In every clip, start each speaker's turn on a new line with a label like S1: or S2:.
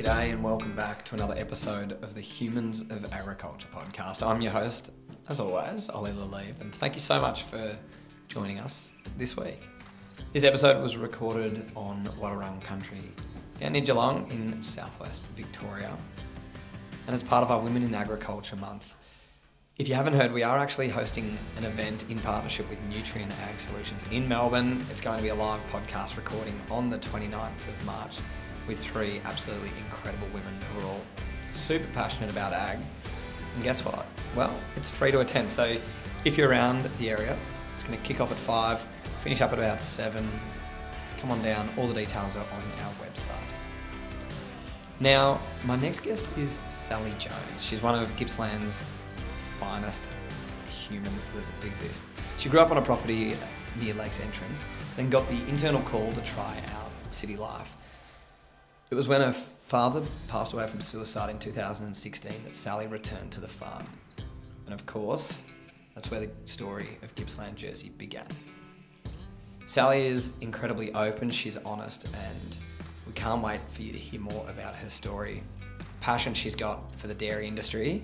S1: G'day and welcome back to another episode of the Humans of Agriculture podcast. I'm your host, as always, Ollie Lalive, and thank you so much for joining us this week. This episode was recorded on Wadawurrung country down in Geelong in southwest Victoria, and it's part of our Women in Agriculture month. If you haven't heard, we are actually hosting an event in partnership with Nutrient Ag Solutions in Melbourne. It's going to be a live podcast recording on the 29th of March with three absolutely incredible women who are all super passionate about ag. And guess what? Well, it's free to attend. So if you're around the area, it's going to kick off at five, finish up at about seven. Come on down. All the details are on our website. Now, my next guest is Sallie Jones. She's one of Gippsland's finest humans that exist. She grew up on a property near Lakes Entrance, then got the internal call to try out city life. It was when her father passed away from suicide in 2016 that Sallie returned to the farm. And of course, that's where the story of Gippsland Jersey began. Sallie is incredibly open, she's honest, and we can't wait for you to hear more about her story, passion she's got for the dairy industry,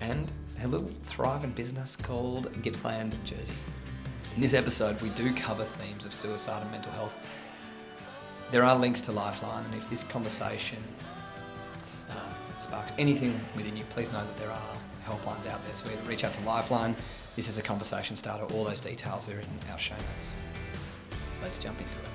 S1: and her little thriving business called Gippsland Jersey. In this episode, we do cover themes of suicide and mental health there are links to Lifeline, and if this conversation uh, sparks anything within you, please know that there are helplines out there. So either reach out to Lifeline, this is a conversation starter, all those details are in our show notes. Let's jump into it.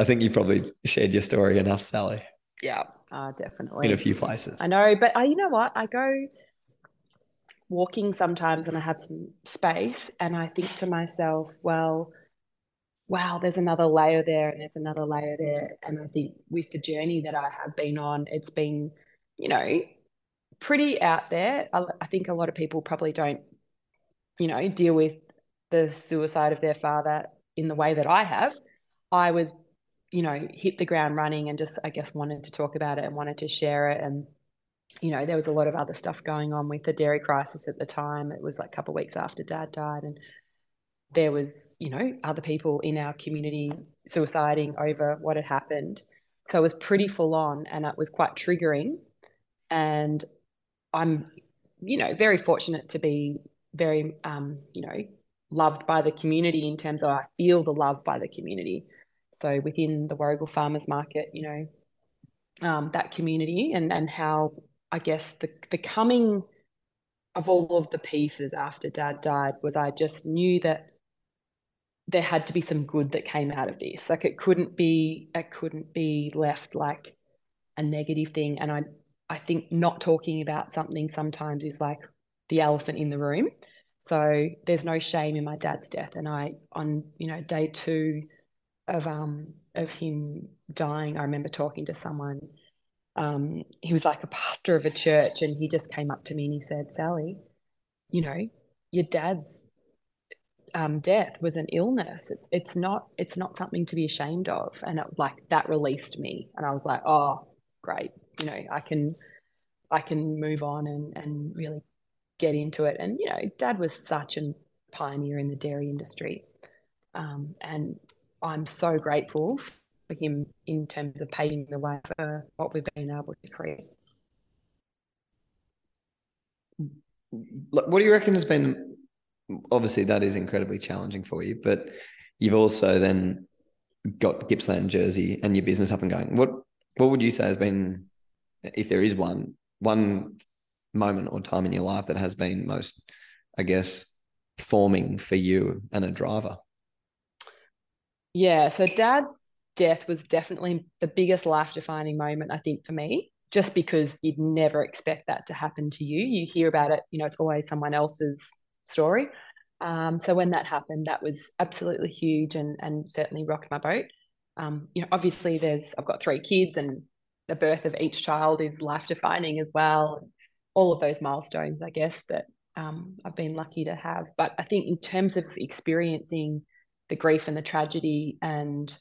S1: I think you probably shared your story enough, Sallie.
S2: Yeah, uh, definitely.
S1: In a few places.
S2: I know, but uh, you know what? I go walking sometimes and I have some space and I think to myself, well, wow, there's another layer there and there's another layer there. And I think with the journey that I have been on, it's been, you know, pretty out there. I, I think a lot of people probably don't, you know, deal with the suicide of their father in the way that I have. I was you know, hit the ground running and just, I guess, wanted to talk about it and wanted to share it. And, you know, there was a lot of other stuff going on with the dairy crisis at the time. It was like a couple weeks after dad died. And there was, you know, other people in our community suiciding over what had happened. So it was pretty full on and it was quite triggering. And I'm, you know, very fortunate to be very, um, you know, loved by the community in terms of I feel the love by the community so within the Warragul Farmers Market, you know, um, that community and and how I guess the the coming of all of the pieces after Dad died was I just knew that there had to be some good that came out of this. Like it couldn't be it couldn't be left like a negative thing. And I I think not talking about something sometimes is like the elephant in the room. So there's no shame in my dad's death. And I on you know day two of um of him dying, I remember talking to someone. Um, he was like a pastor of a church, and he just came up to me and he said, "Sallie, you know, your dad's um, death was an illness. It's, it's not it's not something to be ashamed of." And it, like that released me, and I was like, "Oh, great! You know, I can I can move on and and really get into it." And you know, Dad was such a pioneer in the dairy industry, um, and I'm so grateful for him in terms of paving the way for what we've been able to create.
S1: What do you reckon has been? Obviously, that is incredibly challenging for you, but you've also then got Gippsland Jersey and your business up and going. What What would you say has been, if there is one, one moment or time in your life that has been most, I guess, forming for you and a driver?
S2: Yeah. So dad's death was definitely the biggest life defining moment, I think, for me, just because you'd never expect that to happen to you. You hear about it, you know, it's always someone else's story. Um, so when that happened, that was absolutely huge and and certainly rocked my boat. Um, you know, obviously there's I've got three kids and the birth of each child is life defining as well. All of those milestones, I guess, that um, I've been lucky to have. But I think in terms of experiencing the grief and the tragedy and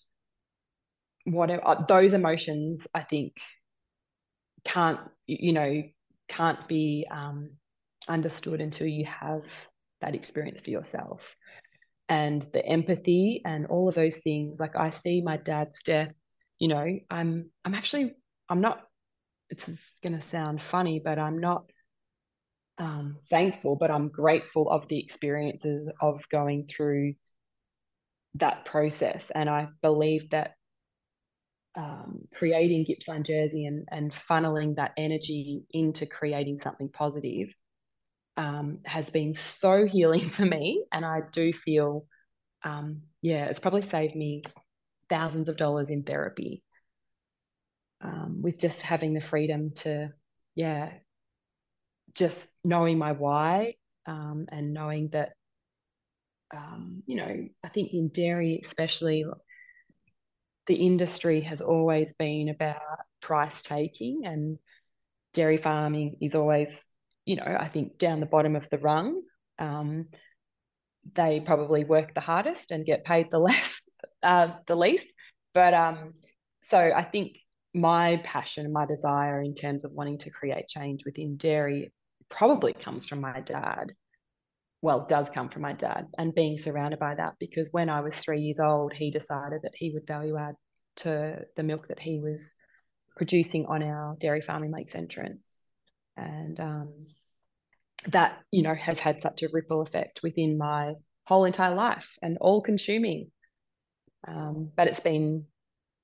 S2: whatever uh, those emotions i think can't you know can't be um, understood until you have that experience for yourself. And the empathy and all of those things like i see my dad's death you know i'm i'm actually i'm not it's going to sound funny but i'm not um, thankful but i'm grateful of the experiences of going through that process and i believe that um, creating Gippsland jersey and, and funneling that energy into creating something positive um, has been so healing for me. And I do feel, um, yeah, it's probably saved me thousands of dollars in therapy um, with just having the freedom to, yeah, just knowing my why um, and knowing that, um, you know, I think in dairy, especially, the industry has always been about price taking and dairy farming is always you know i think down the bottom of the rung. Um, they probably work the hardest and get paid the less uh, the least. But um, so i think my passion and my desire in terms of wanting to create change within dairy probably comes from my dad well does come from my dad and being surrounded by that because when i was three years old he decided that he would value add to the milk that he was producing on our dairy farming lakes entrance. And um, that you know has had such a ripple effect within my whole entire life and all consuming. Um, but it's been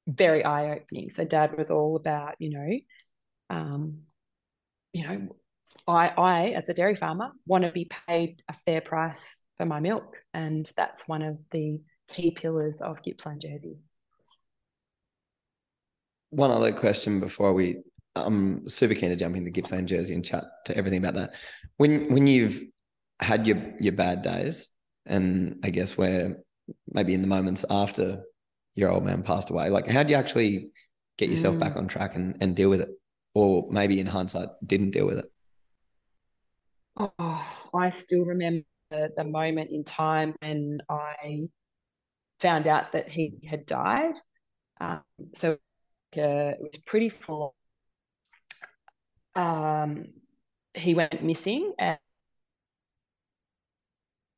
S2: very eye-opening. So dad was all about you know um, you know I, I as a dairy farmer want to be paid a fair price for my milk and that's one of the key pillars of Gippsland Jersey
S3: one other question before we I'm super keen to jump into Gippsland jersey and chat to everything about that. When when you've had your your bad days, and I guess where maybe in the moments after your old man passed away, like how do you actually get yourself mm. back on track and, and deal with it? Or maybe in hindsight didn't deal with it?
S2: Oh, I still remember the moment in time when I found out that he had died. Um, so uh, it was pretty full um, he went missing and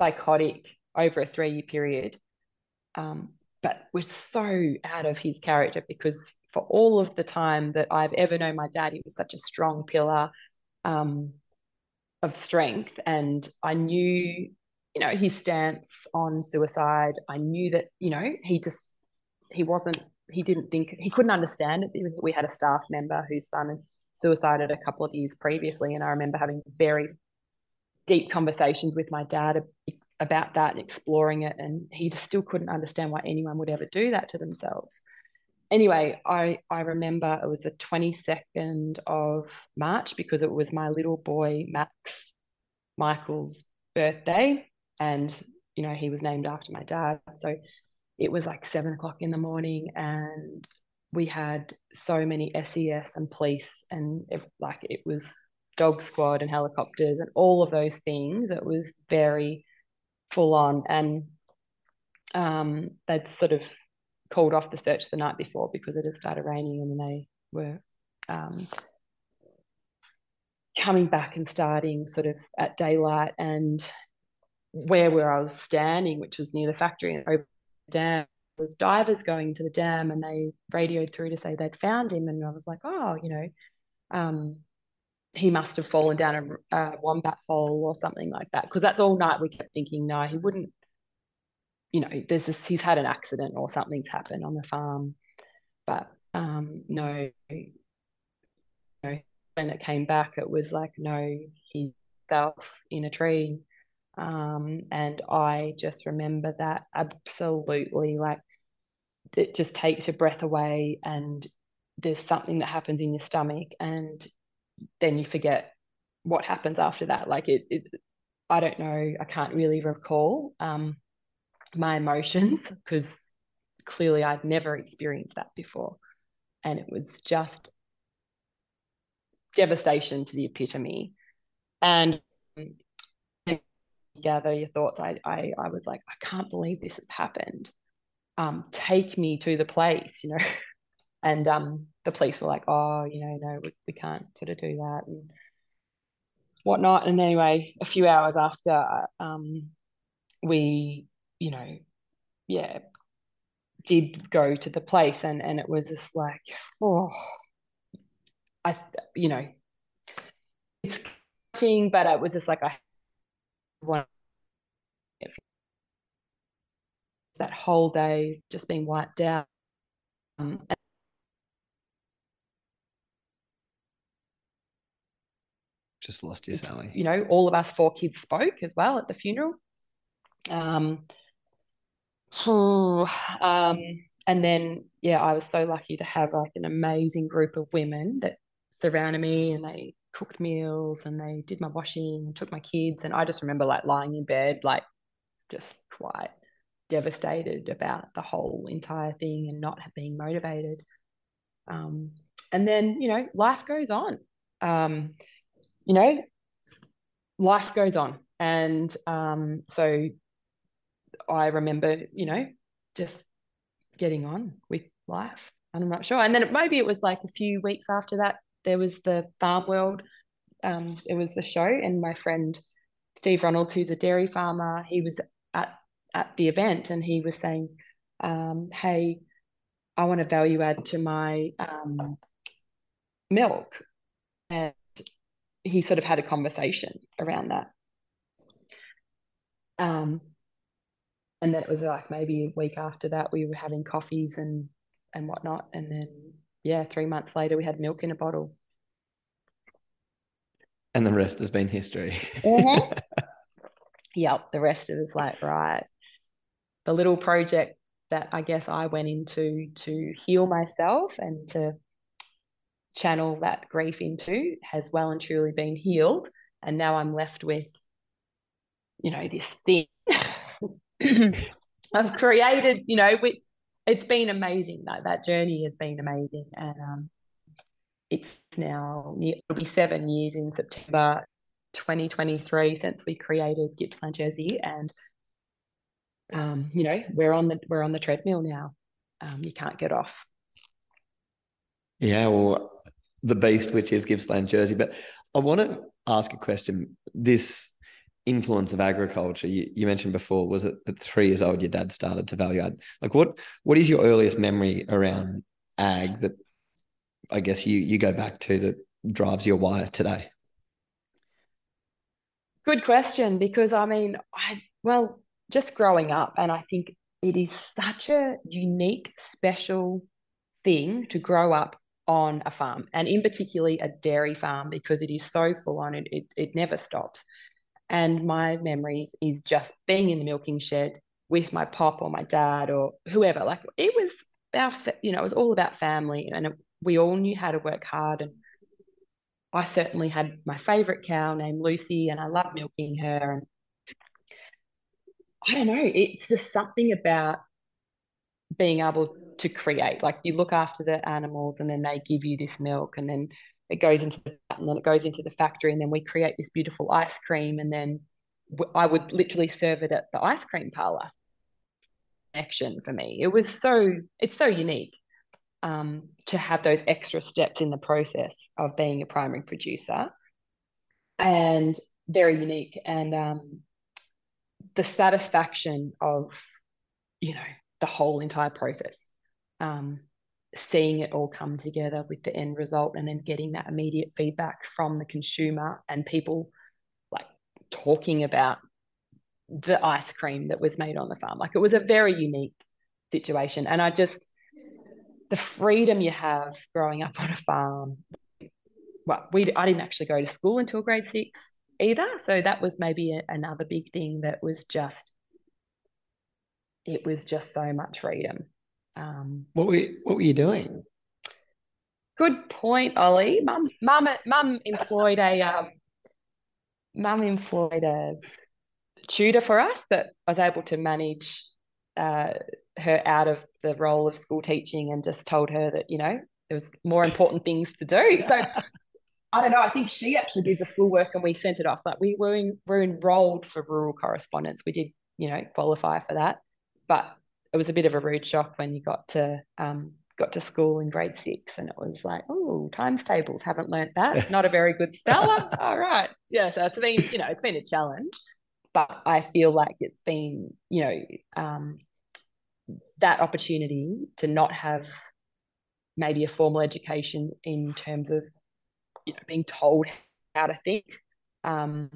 S2: psychotic over a three year period. Um, but was so out of his character because for all of the time that I've ever known my dad, he was such a strong pillar um, of strength. And I knew, you know, his stance on suicide. I knew that, you know, he just, he wasn't, he didn't think, he couldn't understand it. We had a staff member whose son suicided a couple of years previously. And I remember having very deep conversations with my dad about that and exploring it. And he just still couldn't understand why anyone would ever do that to themselves. Anyway, I, I remember it was the 22nd of March because it was my little boy, Max Michael's birthday. And, you know, he was named after my dad. So it was like seven o'clock in the morning and we had so many SES and police and it, like it was dog squad and helicopters and all of those things. It was very full on and um, they'd sort of called off the search the night before because it had started raining and they were um, coming back and starting sort of at daylight. And where where I was standing, which was near the factory and over the dam, was divers going to the dam and they radioed through to say they'd found him. And I was like oh you know um, he must have fallen down a, a wombat hole or something like that. Because that's all night we kept thinking no he wouldn't you know there's this he's had an accident or something's happened on the farm but um, no know, when it came back it was like no he's self in a tree. Um, and I just remember that absolutely like it just takes your breath away and there's something that happens in your stomach and then you forget what happens after that. Like it, it i don't know i can't really recall um, my emotions because clearly i'd never experienced that before and it was just devastation to the epitome and gather your thoughts I, I i was like i can't believe this has happened um, take me to the place, you know. And um, the police were like, oh, you know, no, we, we can't sort of do that and whatnot. And anyway, a few hours after, um, we, you know, yeah, did go to the place and, and it was just like, oh, I, you know, it's but it was just like, I want that whole day just being wiped out. Um,
S3: just lost you, Sallie.
S2: You know, all of us four kids spoke as well at the funeral. Um, um, and then, yeah, I was so lucky to have like an amazing group of women that surrounded me and they cooked meals and they did my washing and took my kids. And I just remember like lying in bed, like just quite devastated about the whole entire thing and not being motivated. Um, and then, you know, life goes on. Um, you know, life goes on. And um, so I remember, you know, just getting on with life. And I'm not sure. And then maybe it was like a few weeks after that, there was the Farm World. Um, it was the show, and my friend Steve Ronalds, who's a dairy farmer, he was at at the event, and he was saying, um, "Hey, I want to value add to my um, milk," and he sort of had a conversation around that. Um, and then it was like maybe a week after that we were having coffees and and whatnot and then yeah three months later we had milk in a bottle.
S3: And the rest has been history.
S2: Mm-hmm. yep the rest is like right. The little project that i guess i went into to heal myself and to channel that grief into has well and truly been healed. And now i'm left with you know this thing I've created, you know, we, it's been amazing. Like that journey has been amazing. And um, it's now, it'll be seven years in September 2023 since we created Gippsland Jersey. And, um, you know, we're on the, we're on the treadmill now. Um, you can't get off.
S3: Yeah, well, the beast, which is Gippsland Jersey. But I want to ask a question. This influence of agriculture you, you, mentioned before was it at three years old your dad started to value add like what what is your earliest memory around ag that i guess you you go back to that drives your why today?
S2: Good question because i mean i well just growing up and i think it is such a unique special thing to grow up on a farm and in particularly a dairy farm because it is so full on it, it, it never stops and my memory is just being in the milking shed with my pop or my dad or whoever. Like it was our, you know, it was all about family, and we all knew how to work hard. And I certainly had my favorite cow named Lucy, and I loved milking her. And I don't know, it's just something about being able to create. Like you look after the animals, and then they give you this milk, and then it goes into the and then it goes into the factory and then we create this beautiful ice cream and then I would literally serve it at the ice cream parlor. Connection for me. It was so it's so unique um, to have those extra steps in the process of being a primary producer and very unique and um, the satisfaction of you know the whole entire process. Um, seeing it all come together with the end result and then getting that immediate feedback from the consumer and people like talking about the ice cream that was made on the farm. Like it was a very unique situation. And i just the freedom you have growing up on a farm well we i didn't actually go to school until grade 6 either. So that was maybe a, another big thing that was just it was just so much freedom
S3: um, what were you, what were you doing?
S2: Good point, Ollie. Mum, mum, mum employed a um, mum employed a tutor for us, but I was able to manage uh, her out of the role of school teaching and just told her that you know there was more important things to do. So I don't know. I think she actually did the schoolwork and we sent it off. Like we were in, were enrolled for rural correspondence. We did you know qualify for that, but it was a bit of a rude shock when you got to um, got to school in grade six and it was like, oh, times tables, haven't learnt that. Not a very good speller. All right. Yeah. So it's been, you know, it's been a challenge, but I feel like it's been, you know, um, that opportunity to not have maybe a formal education in terms of, you know, being told how to think. Um,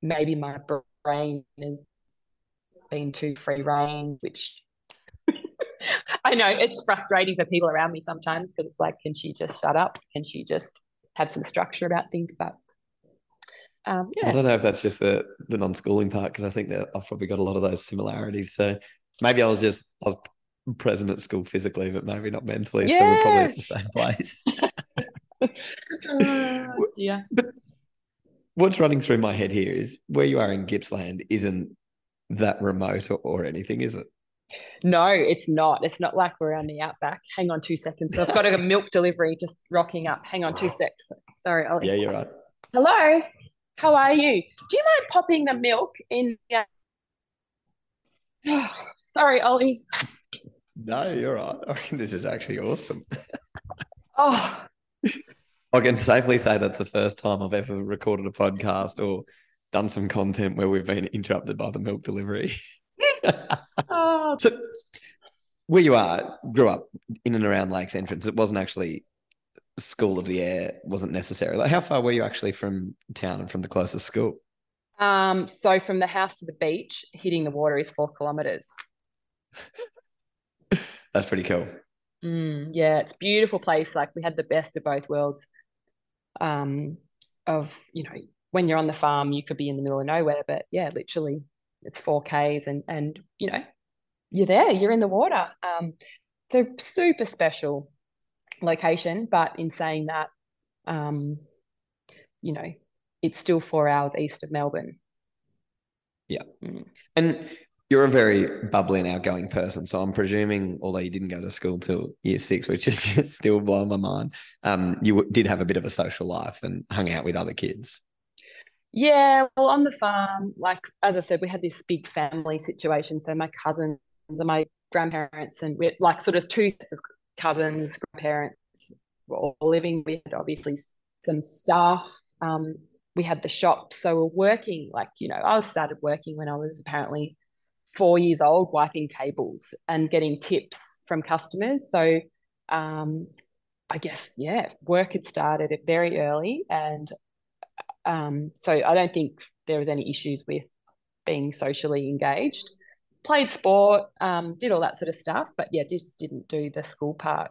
S2: maybe my brain has been too free range, which I know it's frustrating for people around me sometimes because it's like, can she just shut up? Can she just have some structure about things? But um, yeah.
S1: I don't know if that's just the the non-schooling part because I think that I've probably got a lot of those similarities. So maybe I was just I was present at school physically, but maybe not mentally. Yes. So we're probably at the same place.
S2: uh, yeah.
S1: But what's running through my head here is where you are in Gippsland isn't that remote or, or anything, is it?
S2: No, it's not. It's not like we're on the outback. Hang on two seconds. So I've got a milk delivery just rocking up. Hang on two seconds. Sorry, Ollie.
S1: Yeah, you're right.
S2: Hello. How are you? Do you mind popping the milk in? Yeah. Sorry, Ollie.
S1: No, you're right. I mean, this is actually awesome.
S2: oh.
S1: I can safely say that's the first time I've ever recorded a podcast or done some content where we've been interrupted by the milk delivery.
S2: oh.
S1: So, where you are, grew up in and around Lakes Entrance. It wasn't actually school of the air, wasn't necessary. Like, how far were you actually from town and from the closest school?
S2: Um, so from the house to the beach, hitting the water is four kilometers.
S1: That's pretty cool.
S2: Mm, yeah, it's beautiful place. Like we had the best of both worlds. Um, of you know, when you're on the farm, you could be in the middle of nowhere, but yeah, literally it's 4Ks and and you know, you're there, you're in the water. Um, so super special location, but in saying that, um, you know, it's still four hours east of Melbourne.
S1: Yeah. Mm. And you're a very bubbly and outgoing person. So I'm presuming, although you didn't go to school till year six, which is still blowing my mind, um, you did have a bit of a social life and hung out with other kids.
S2: Yeah, well, on the farm, like as I said, we had this big family situation. So my cousins and my grandparents, and we're like sort of two sets of cousins, grandparents were all living. We had obviously some staff. Um, we had the shop, so we're working. Like you know, I started working when I was apparently four years old, wiping tables and getting tips from customers. So um, I guess yeah, work had started very early, and um, so I don't think there was any issues with being socially engaged. Played sport, um, did all that sort of stuff, but yeah, just didn't do the school part.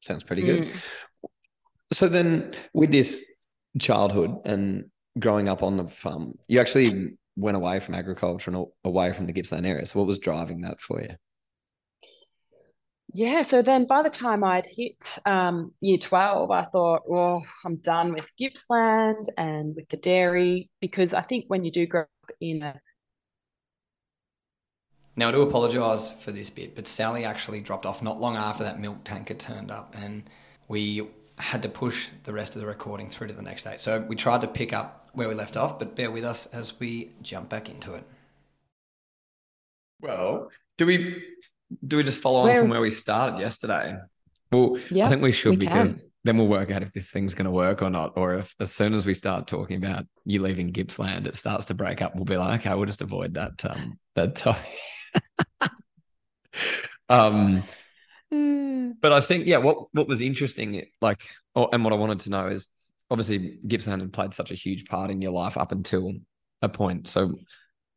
S1: Sounds pretty good. Mm. So then, with this childhood and growing up on the farm, you actually went away from agriculture and away from the Gippsland area. So, what was driving that for you?
S2: Yeah, so then by the time I'd hit um, year 12, I thought, well, I'm done with Gippsland and with the dairy because I think when you do grow up in a
S3: now, I do apologise for this bit, but Sallie actually dropped off not long after that milk tanker turned up, and we had to push the rest of the recording through to the next day. So we tried to pick up where we left off, but bear with us as we jump back into it.
S1: Well, do we do we just follow on from where we started yesterday? Well, yeah, I think we should we because can. then we'll work out if this thing's going to work or not, or if as soon as we start talking about you leaving Gippsland, it starts to break up. We'll be like, okay, we'll just avoid that um, that topic. um, but I think yeah, what what was interesting, like, or, and what I wanted to know is obviously Gippsland had played such a huge part in your life up until a point. So,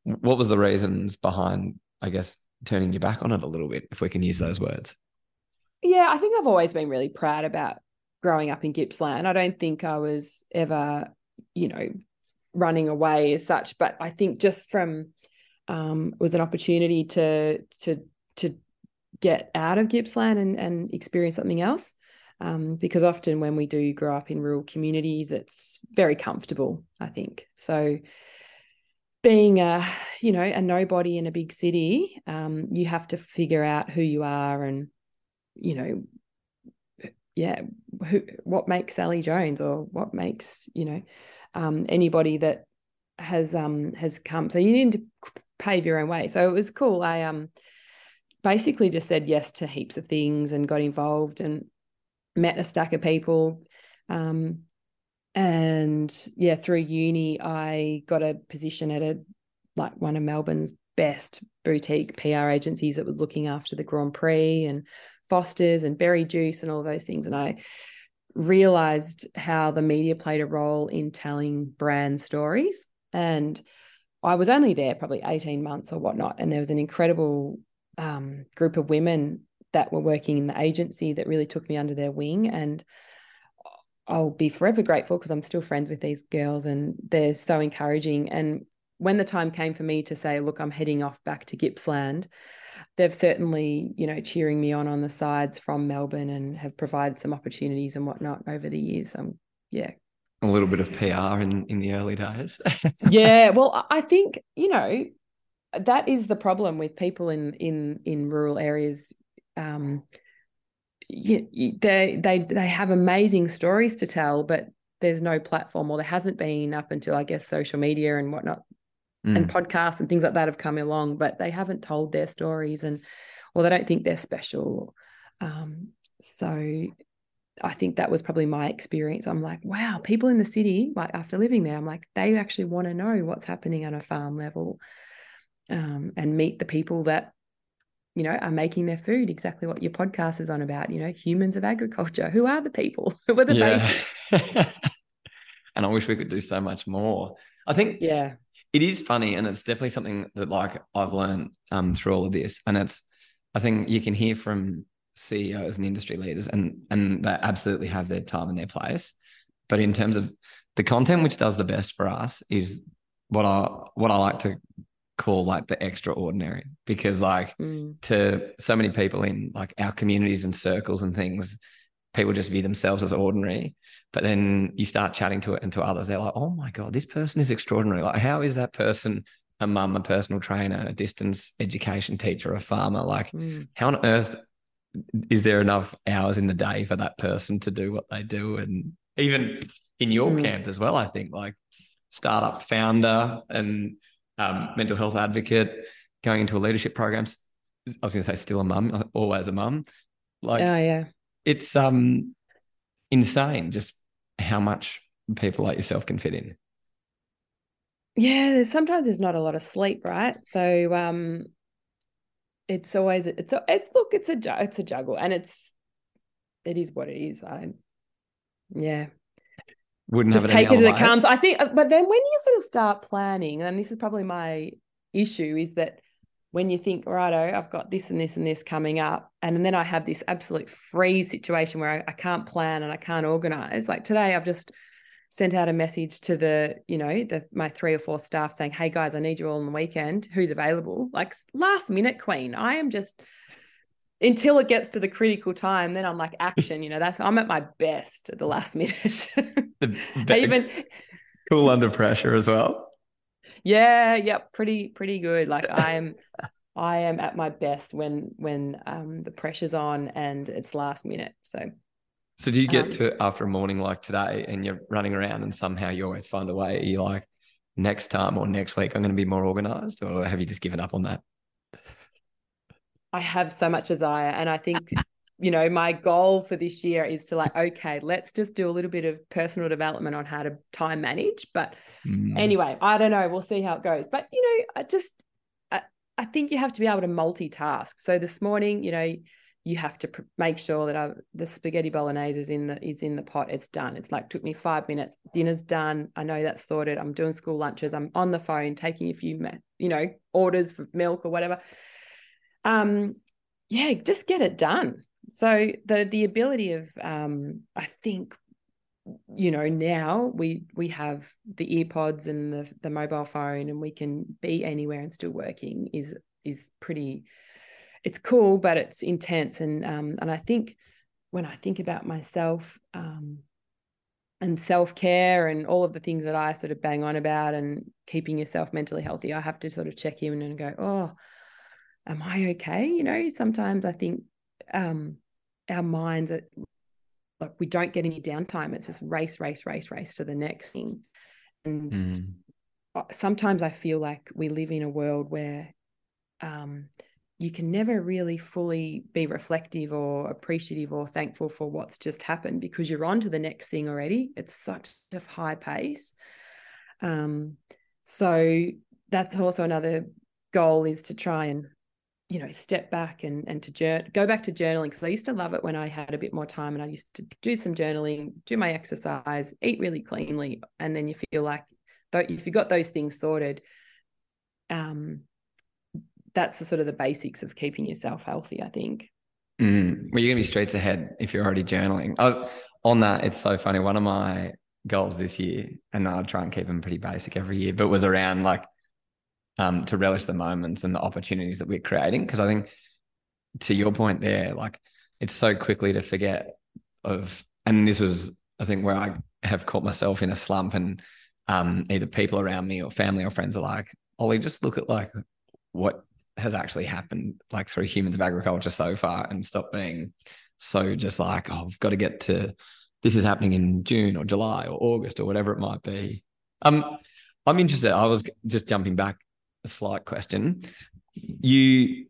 S1: what was the reasons behind, I guess, turning your back on it a little bit, if we can use those words?
S2: Yeah, I think I've always been really proud about growing up in Gippsland. I don't think I was ever, you know, running away as such, but I think just from um, it was an opportunity to to to get out of Gippsland and and experience something else. Um, because often when we do grow up in rural communities, it's very comfortable. I think so being a you know a nobody in a big city um, you have to figure out who you are and you know yeah who what makes Sallie Jones or what makes you know um, anybody that has um has come. So you need to pave your own way. So it was cool. I um basically just said yes to heaps of things and got involved and met a stack of people. Um, and yeah, through uni, I got a position at a like one of Melbourne's best boutique PR agencies that was looking after the Grand Prix and Foster's and Berri Juice and all those things. And I realized how the media played a role in telling brand stories. And I was only there probably 18 months or whatnot. And there was an incredible um, group of women that were working in the agency that really took me under their wing. And I'll be forever grateful because I'm still friends with these girls and they're so encouraging. And when the time came for me to say, look, I'm heading off back to Gippsland, they've certainly, you know, cheering me on on the sides from Melbourne and have provided some opportunities and whatnot over the years. Um, yeah.
S1: A little bit of PR in, in the early days.
S2: yeah. Well, I think, you know, that is the problem with people in in in rural areas. Um, you, you, they they they have amazing stories to tell, but there's no platform, or there hasn't been up until I guess social media and whatnot, mm. and podcasts and things like that have come along, but they haven't told their stories, and or they don't think they're special. Um, so I think that was probably my experience. I'm like, wow, people in the city, like after living there, I'm like, they actually want to know what's happening on a farm level um, and meet the people that you know are making their food exactly what your podcast is on about you know humans of agriculture. Who are the people? Who are the yeah.
S1: and i wish we could do so much more. I think
S2: yeah.
S1: it is funny and it's definitely something that like i've learned um, through all of this. And it's i think you can hear from ceos and industry leaders and and they absolutely have their time and their place. But in terms of the content which does the best for us is what i what i like to call like the extraordinary because like mm. to so many people in like our communities and circles and things people just view themselves as ordinary but then you start chatting to it and to others they're like oh my god this person is extraordinary like how is that person a mum a personal trainer a distance education teacher a farmer like mm. how on earth is there enough hours in the day for that person to do what they do and even in your mm. camp as well i think like startup founder and um, mental health advocate, going into a leadership program. I was going to say still a mum, always a mum. Like,
S2: oh yeah,
S1: it's um insane just how much people like yourself can fit in.
S2: Yeah, there's sometimes there's not a lot of sleep, right? So um, it's always it's a, it's look it's a it's a juggle, and it's it is what it is. I yeah,
S1: wouldn't
S2: just take it as it comes. I think, uh, but then when you sort of start planning, and this is probably my issue, is that when you think, righto, I've got this and this and this coming up, and then I have this absolute freeze situation where I, I can't plan and I can't organize. Like today, I've just sent out a message to the, you know, the my three or four staff saying, "Hey guys, I need you all on the weekend. Who's available?" Like last minute, Queen. I am just until it gets to the critical time, then I'm like action. You know, that's I'm at my best at the last minute. the, even
S1: cool under pressure as well.
S2: Yeah, yep, pretty pretty good. Like I am, I am at my best when when um the pressure's on and it's last minute. So.
S1: So do you get um, to after a morning like today and you're running around and somehow you always find a way? Are you like next time or next week I'm going to be more organized, or have you just given up on that?
S2: I have so much desire. And I think, you know, my goal for this year is to like, okay, let's just do a little bit of personal development on how to time manage. But mm. anyway, I don't know. We'll see how it goes. But, you know, I just, I, I think you have to be able to multitask. So this morning, you know, you have to pr- make sure that I, the spaghetti bolognese is in the is in the pot. It's done. It's like took me five minutes. Dinner's done. I know that's sorted. I'm doing school lunches. I'm on the phone taking a few, you know, orders for milk or whatever um, yeah, just get it done. So the the ability of um, I think you know now we we have the earpods and the the mobile phone and we can be anywhere and still working is is pretty it's cool but it's intense and um and I think when I think about myself um and self-care and all of the things that I sort of bang on about and keeping yourself mentally healthy I have to sort of check in and go oh am I okay? You know, sometimes I think um, our minds are like we don't get any downtime. It's just race, race, race, race to the next thing. And mm. sometimes I feel like we live in a world where um, you can never really fully be reflective or appreciative or thankful for what's just happened because you're on to the next thing already. It's such a high pace. Um, so that's also another goal is to try and you know step back and and to jour- go back to journaling because I used to love it when I had a bit more time and I used to do some journaling, do my exercise, eat really cleanly, and then you feel like though if you got those things sorted, um, that's the sort of the basics of keeping yourself healthy. I think.
S1: Mm. Well, you're gonna be straight ahead if you're already journaling. I was, on that, it's so funny. One of my goals this year, and I'll try and keep them pretty basic every year, but was around like um, to relish the moments and the opportunities that we're creating. Because I think, to your point there, like it's so quickly to forget of, and this was, I think, where I have caught myself in a slump, and um, either people around me or family or friends are like, Ollie, just look at like what has actually happened, like through humans of agriculture so far, and stop being so just like, oh, I've got to get to this is happening in June or July or August or whatever it might be. Um, I'm interested. I was just jumping back a slight question. You,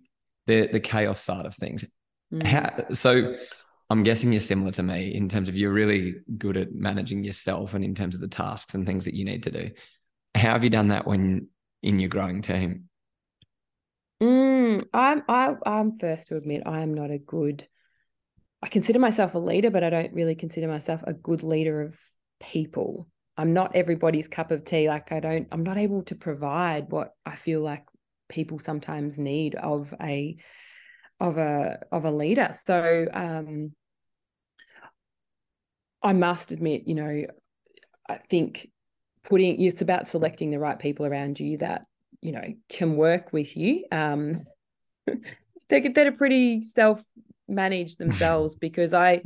S1: the the chaos side of things. Mm. How, so I'm guessing you're similar to me in terms of you're really good at managing yourself and in terms of the tasks and things that you need to do. How have you done that when in your growing team?
S2: Mm, I'm I, I'm first to admit I am not a good. I consider myself a leader, but I don't really consider myself a good leader of people. I'm not everybody's cup of tea. Like I don't, I'm not able to provide what I feel like people sometimes need of a of a of a leader. So um I must admit, you know, I think putting it's about selecting the right people around you that, you know, can work with you. Um they get that are pretty self manage themselves because I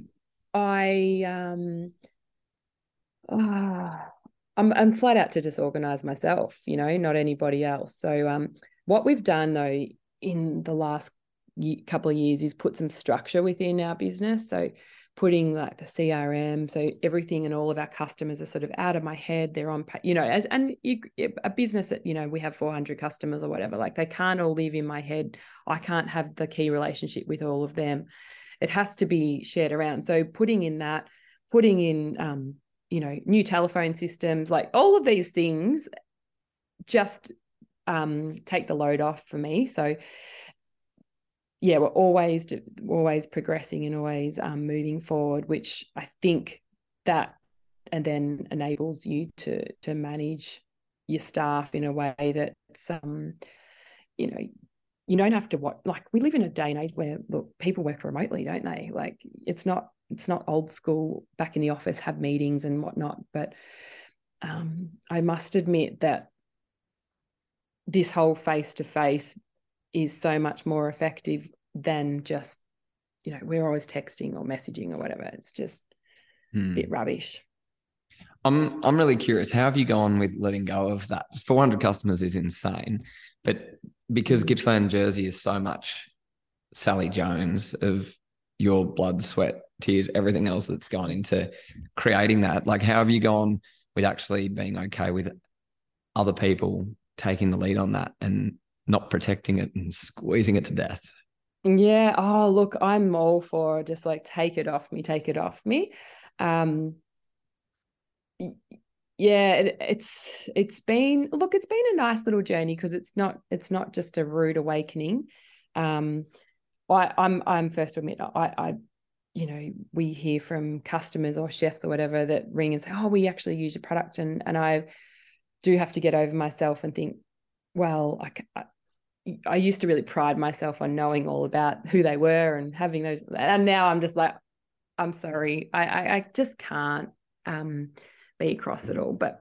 S2: I um oh, I'm I'm flat out to disorganize myself, you know, not anybody else. So um, what we've done though in the last couple of years is put some structure within our business. So putting like the CRM, so everything and all of our customers are sort of out of my head. They're on, you know, as and you, a business that you know we have 400 customers or whatever, like they can't all live in my head. I can't have the key relationship with all of them. It has to be shared around. So putting in that, putting in um, you know new telephone systems like all of these things just um, take the load off for me. So yeah we're always always progressing and always um, moving forward which i think that and then enables you to to manage your staff in a way that's um you know you don't have to what like we live in a day and age where look people work remotely don't they? Like it's not it's not old school back in the office have meetings and whatnot but um, i must admit that this whole face to face is so much more effective than just you know we're always texting or messaging or whatever it's just hmm. a bit rubbish
S1: i'm i'm really curious how have you gone with letting go of that 400 customers is insane but because hmm. gippsland jersey is so much sallie jones of your blood sweat tears, everything else that's gone into creating that. Like, how have you gone with actually being okay with other people taking the lead on that and not protecting it and squeezing it to death?
S2: Yeah. Oh, look, I'm all for just like take it off me, take it off me. Um, yeah, it, it's it's been look, it's been a nice little journey because it's not it's not just a rude awakening. Um, I, I'm I'm first to admit I, I you know, we hear from customers or chefs or whatever that ring and say, "Oh, we actually use your product," and and I do have to get over myself and think, well, I, I, used to really pride myself on knowing all about who they were and having those, and now I'm just like, I'm sorry, I I, I just can't um, be cross at all, but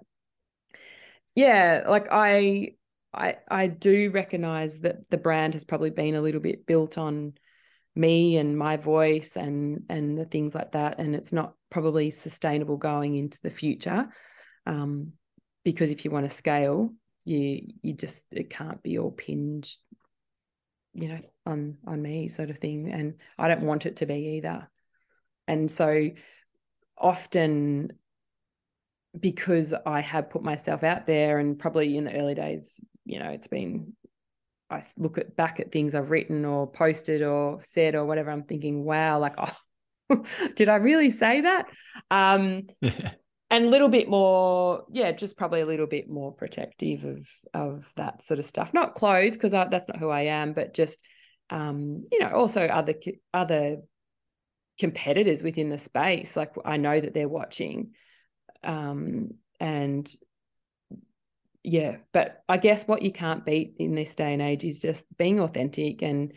S2: yeah, like I I I do recognize that the brand has probably been a little bit built on me and my voice and and the things like that. And it's not probably sustainable going into the future um, because if you want to scale you you just it can't be all pinned you know on on me sort of thing. And I don't want it to be either. And so often because I have put myself out there and probably in the early days you know it's been I look at back at things I've written or posted or said or whatever, I'm thinking, wow, like, oh, did I really say that? Um, and a little bit more, yeah, just probably a little bit more protective of of that sort of stuff. Not clothes because that's not who I am, but just um, you know, also other other competitors within the space. Like I know that they're watching, um, and yeah, but I guess what you can't beat in this day and age is just being authentic and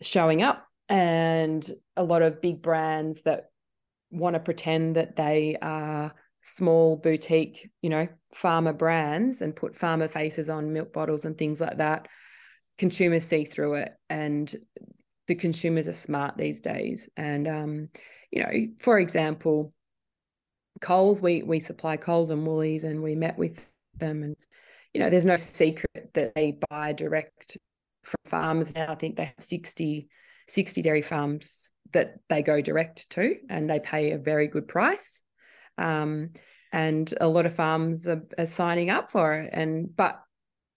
S2: showing up. And a lot of big brands that want to pretend that they are small boutique, you know, farmer brands and put farmer faces on milk bottles and things like that. Consumers see through it, and the consumers are smart these days. And um, you know, for example, Coles, we we supply Coles and Woolies, and we met with them. And, you know, there's no secret that they buy direct from farmers now. I think they have 60, 60 dairy farms that they go direct to and they pay a very good price. Um, and a lot of farms are, are signing up for it. And but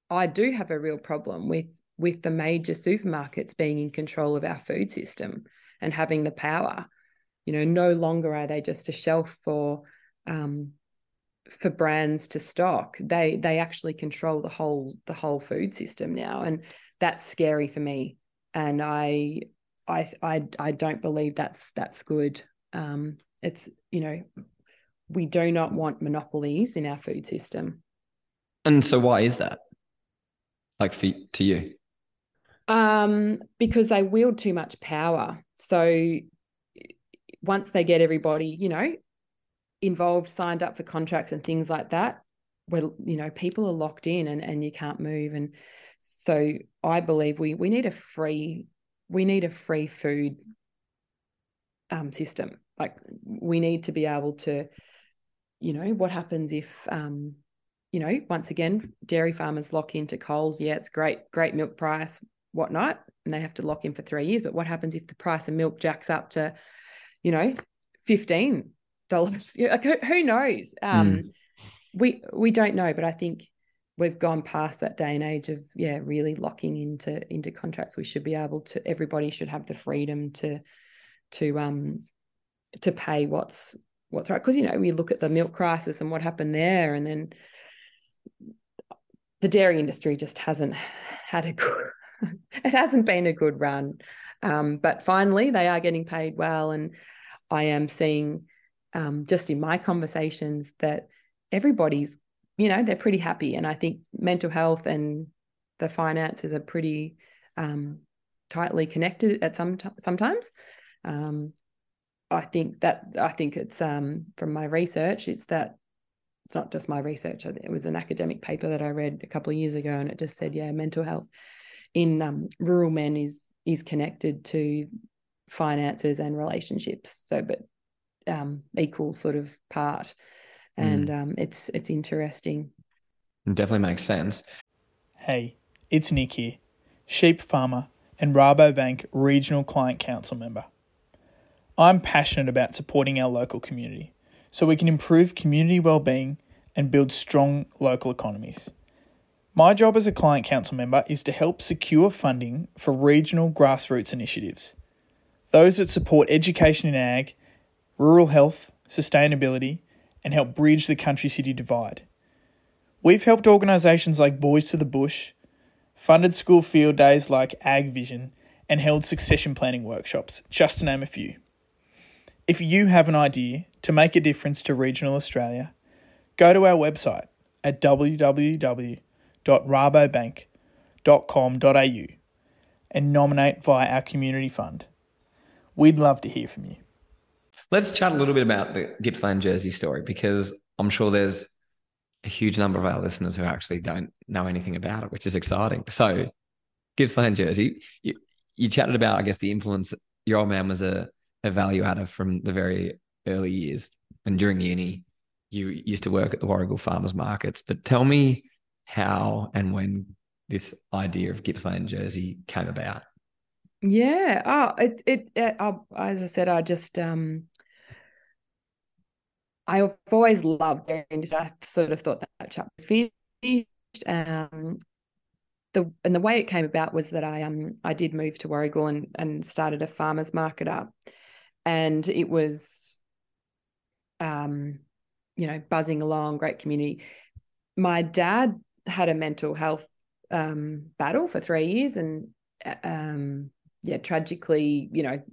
S2: I do have a real problem with with the major supermarkets being in control of our food system and having the power. You know, no longer are they just a shelf for um, for brands to stock they they actually control the whole the whole food system now and that's scary for me. And i i i, I don't believe that's that's good. Um it's you know we do not want monopolies in our food system.
S1: And so why is that? Like for to you?
S2: Um because they wield too much power. So once they get everybody you know involved, signed up for contracts and things like that, where you know people are locked in and, and you can't move. And so I believe we we need a free we need a free food um, system. Like we need to be able to, you know, what happens if um, you know, once again, dairy farmers lock into Coles. Yeah, it's great, great milk price, whatnot, and they have to lock in for three years. But what happens if the price of milk jacks up to, you know, 15 dollars. Like who, who knows? Um, mm. We we don't know, but I think we've gone past that day and age of yeah, really locking into into contracts. We should be able to. Everybody should have the freedom to to um to pay what's what's right because you know we look at the milk crisis and what happened there, and then the dairy industry just hasn't had a good. it hasn't been a good run. Um, but finally, they are getting paid well, and I am seeing um, just in my conversations that everybody's you know they're pretty happy. And i think mental health and the finances are pretty um, tightly connected at some t- sometimes. Um, i think that i think it's um, from my research it's that it's not just my research it was an academic paper that i read a couple of years ago and it just said yeah mental health in um, rural men is is connected to finances and relationships. So but um, equal sort of part, and mm. um, it's it's interesting.
S1: It definitely makes sense.
S4: Hey, it's Nick here, sheep farmer and Rabobank Regional Client Council member. I'm passionate about supporting our local community so we can improve community well-being and build strong local economies. My job as a client council member is to help secure funding for regional grassroots initiatives. Those that support education in ag rural health, sustainability, and help bridge the country city divide. We've helped organisations like Boys to the Bush, funded school field days like Ag Vision, and held succession planning workshops, just to name a few. If you have an idea to make a difference to regional Australia, go to our website at www.rabobank.com.au and nominate via our community fund. We'd love to hear from you.
S1: Let's chat a little bit about the Gippsland Jersey story because I'm sure there's a huge number of our listeners who actually don't know anything about it, which is exciting. So, Gippsland Jersey, you, you chatted about, I guess, the influence. Your old man was a, a value adder from the very early years. And during uni, you used to work at the Warragul Farmers Markets. But tell me how and when this idea of Gippsland Jersey came about.
S2: Yeah. Oh, it, it, it as I said, I just, um, I've always loved dairy industry. I sort of thought that chapter was finished. Um, the and the way it came about was that I um I did move to Warragul and, and started a farmers market up, and it was, um, you know, buzzing along, great community. My dad had a mental health um, battle for three years, and um, yeah, tragically, you know,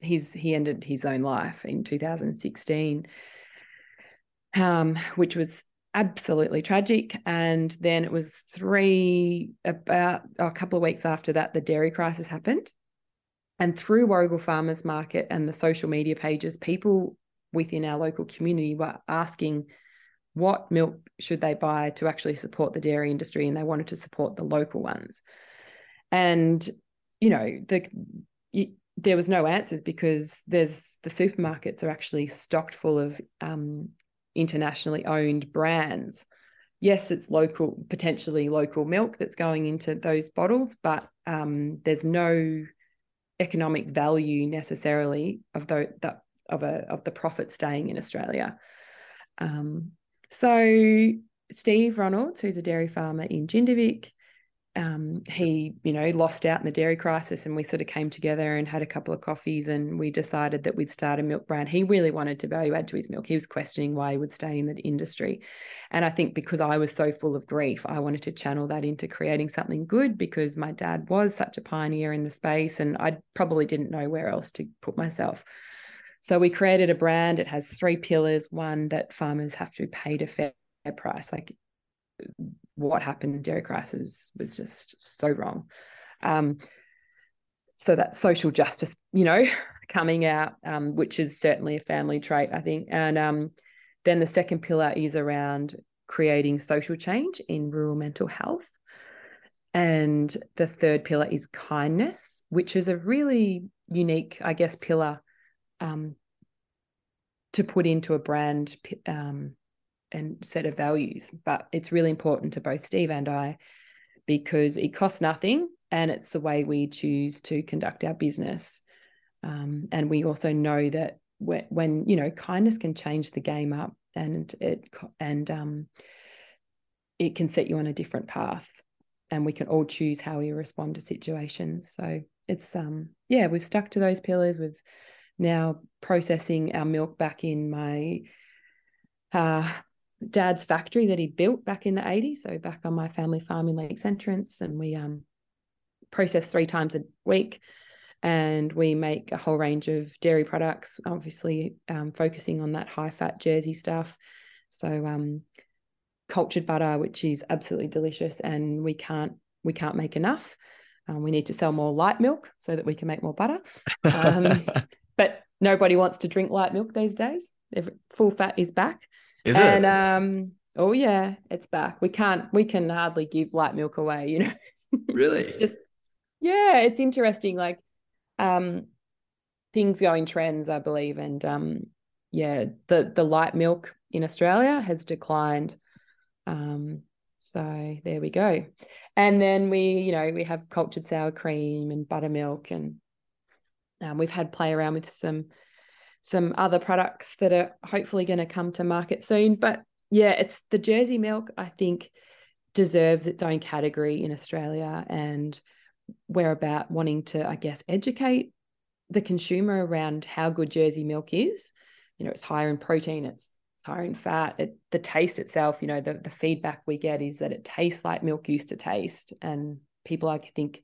S2: he's he ended his own life in 2016, um, which was absolutely tragic. And then it was three about a couple of weeks after that, the dairy crisis happened. And through Warragul Farmers Market and the social media pages, people within our local community were asking what milk should they buy to actually support the dairy industry, and they wanted to support the local ones. And you know, the you, there was no answers because there's the supermarkets are actually stocked full of um, internationally owned brands. Yes, it's local, potentially local milk that's going into those bottles, but um, there's no economic value necessarily of the, of a of the profit staying in Australia. Um, so Steve Ronalds, who's a dairy farmer in Jindivick, um, he, you know, lost out in the dairy crisis, and we sort of came together and had a couple of coffees, and we decided that we'd start a milk brand. He really wanted to value add to his milk. He was questioning why he would stay in the industry, and I think because I was so full of grief, I wanted to channel that into creating something good because my dad was such a pioneer in the space, and I probably didn't know where else to put myself. So we created a brand. It has three pillars. One that farmers have to pay a fair price, like what happened in dairy crisis was just so wrong. Um, so that social justice, you know, coming out, um, which is certainly a family trait, I think. And um, then the second pillar is around creating social change in rural mental health. And the third pillar is kindness, which is a really unique, I guess, pillar um, to put into a brand um, and set of values. But it's really important to both Steve and I because it costs nothing and it's the way we choose to conduct our business. Um, and we also know that when, when, you know kindness can change the game up and it and um, it can set you on a different path and we can all choose how we respond to situations so it's um yeah we've stuck to those pillars we've now processing our milk back in my uh, dad's factory that he built back in the 80s. So back on my family farm in Lakes Entrance, and we um, process three times a week. And we make a whole range of dairy products, obviously um, focusing on that high fat Jersey stuff. So um, cultured butter, which is absolutely delicious, and we can't we can't make enough. Um, we need to sell more light milk so that we can make more butter. Um, but nobody wants to drink light milk these days. Full fat is back.
S1: Is
S2: and
S1: it?
S2: um oh yeah, it's back. We can't we can hardly give light milk away, you know.
S1: Really?
S2: it's just yeah, it's interesting. Like um things go in trends, I believe. And um yeah, the the light milk in Australia has declined. Um so there we go. And then we, you know, we have cultured sour cream and buttermilk and um, we've had play around with some some other products that are hopefully going to come to market soon. But yeah, it's the Jersey milk, I think, deserves its own category in Australia. And we're about wanting to, I guess, educate the consumer around how good Jersey milk is. You know, it's higher in protein, it's, it's higher in fat. It, the taste itself, you know, the, the feedback we get is that it tastes like milk used to taste. And people, I think,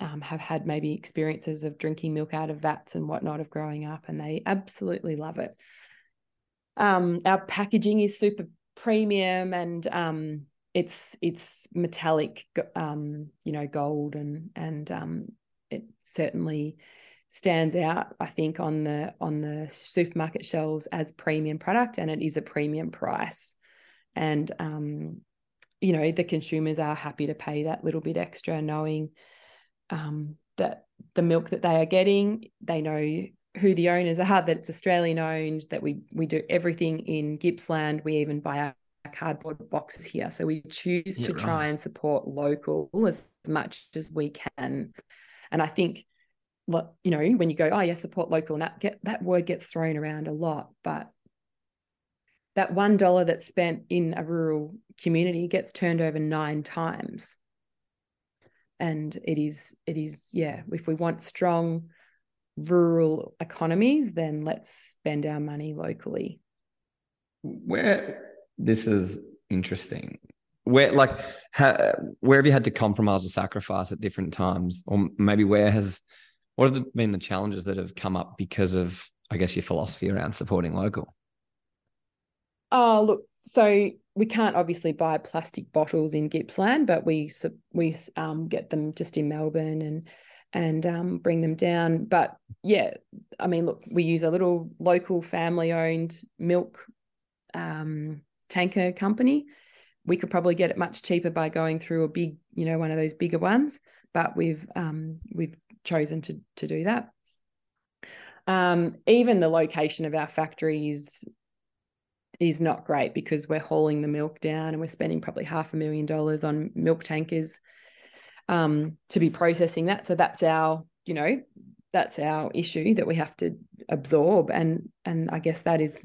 S2: um, have had maybe experiences of drinking milk out of vats and whatnot of growing up, and they absolutely love it. Um, our packaging is super premium, and um, it's it's metallic, um, you know, gold, and and um, it certainly stands out. I think on the on the supermarket shelves as premium product, and it is a premium price, and um, you know, the consumers are happy to pay that little bit extra, knowing um, that the milk that they are getting, they know who the owners are, that it's Australian owned, that we we do everything in Gippsland. We even buy our cardboard boxes here. So we choose yeah, to try and support local as much as we can. And I think what you know, when you go, oh yeah, support local, and that get that word gets thrown around a lot, but that one dollar that's spent in a rural community gets turned over nine times and it is it is yeah if we want strong rural economies then let's spend our money locally.
S1: Where this is interesting. Where like ha, where have you had to compromise or sacrifice at different times? Or maybe where has what have been the challenges that have come up because of i guess your philosophy around supporting local?
S2: Oh look so we can't obviously buy plastic bottles in Gippsland, but we we um, get them just in Melbourne and and um, bring them down. But yeah, I mean, look, we use a little local family owned milk um, tanker company. We could probably get it much cheaper by going through a big, you know, one of those bigger ones. But we've um, we've chosen to to do that. Um, even the location of our factory is not great because we're hauling the milk down and we're spending probably half a million dollars on milk tankers um, to be processing that. So that's our, you know, that's our issue that we have to absorb. And and I guess that is,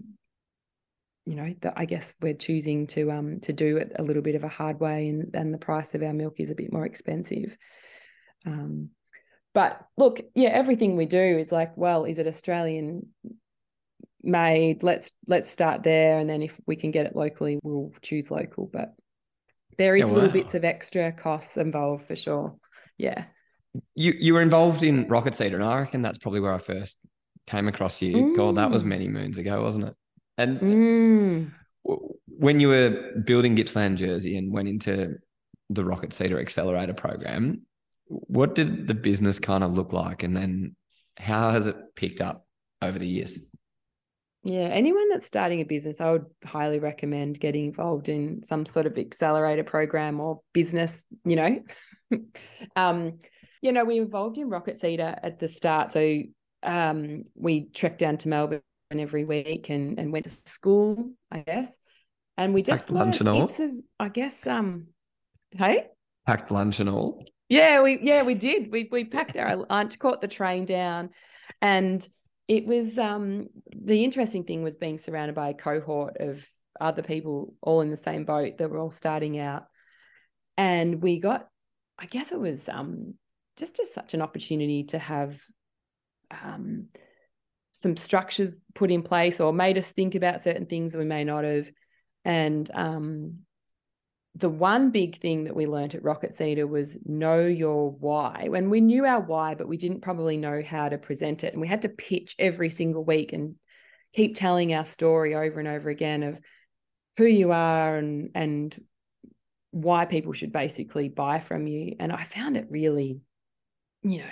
S2: you know, that I guess we're choosing to um to do it a little bit of a hard way and and the price of our milk is a bit more expensive. Um but look, yeah, everything we do is like, well, is it Australian made let's let's start there and then if we can get it locally we'll choose local but there is yeah, wow. little bits of extra costs involved for sure yeah
S1: you you were involved in rocket seeder and i reckon that's probably where i first came across you mm. god that was mm. many moons ago wasn't it and mm. when you were building gippsland jersey and went into the rocket seeder accelerator program what did the business kind of look like and then how has it picked up over the years
S2: yeah, anyone that's starting a business, I would highly recommend getting involved in some sort of accelerator program or business, you know. um, you know, we involved in Rocket Seeder at the start. So um, we trekked down to Melbourne every week and, and went to school, I guess. And we just
S1: packed lunch and all. Of,
S2: I guess, um, hey?
S1: Packed lunch and all.
S2: Yeah, we yeah, we did. We we packed our lunch, caught the train down, and it was um, the interesting thing was being surrounded by a cohort of other people all in the same boat that were all starting out. And we got i guess it was um, just just such an opportunity to have um, some structures put in place or made us think about certain things that we may not have. And um, the one big thing that we learned at Rocket Seeder was know your why. When we knew our why, but we didn't probably know how to present it. And we had to pitch every single week and keep telling our story over and over again of who you are and and why people should basically buy from you. And I found it really, you know,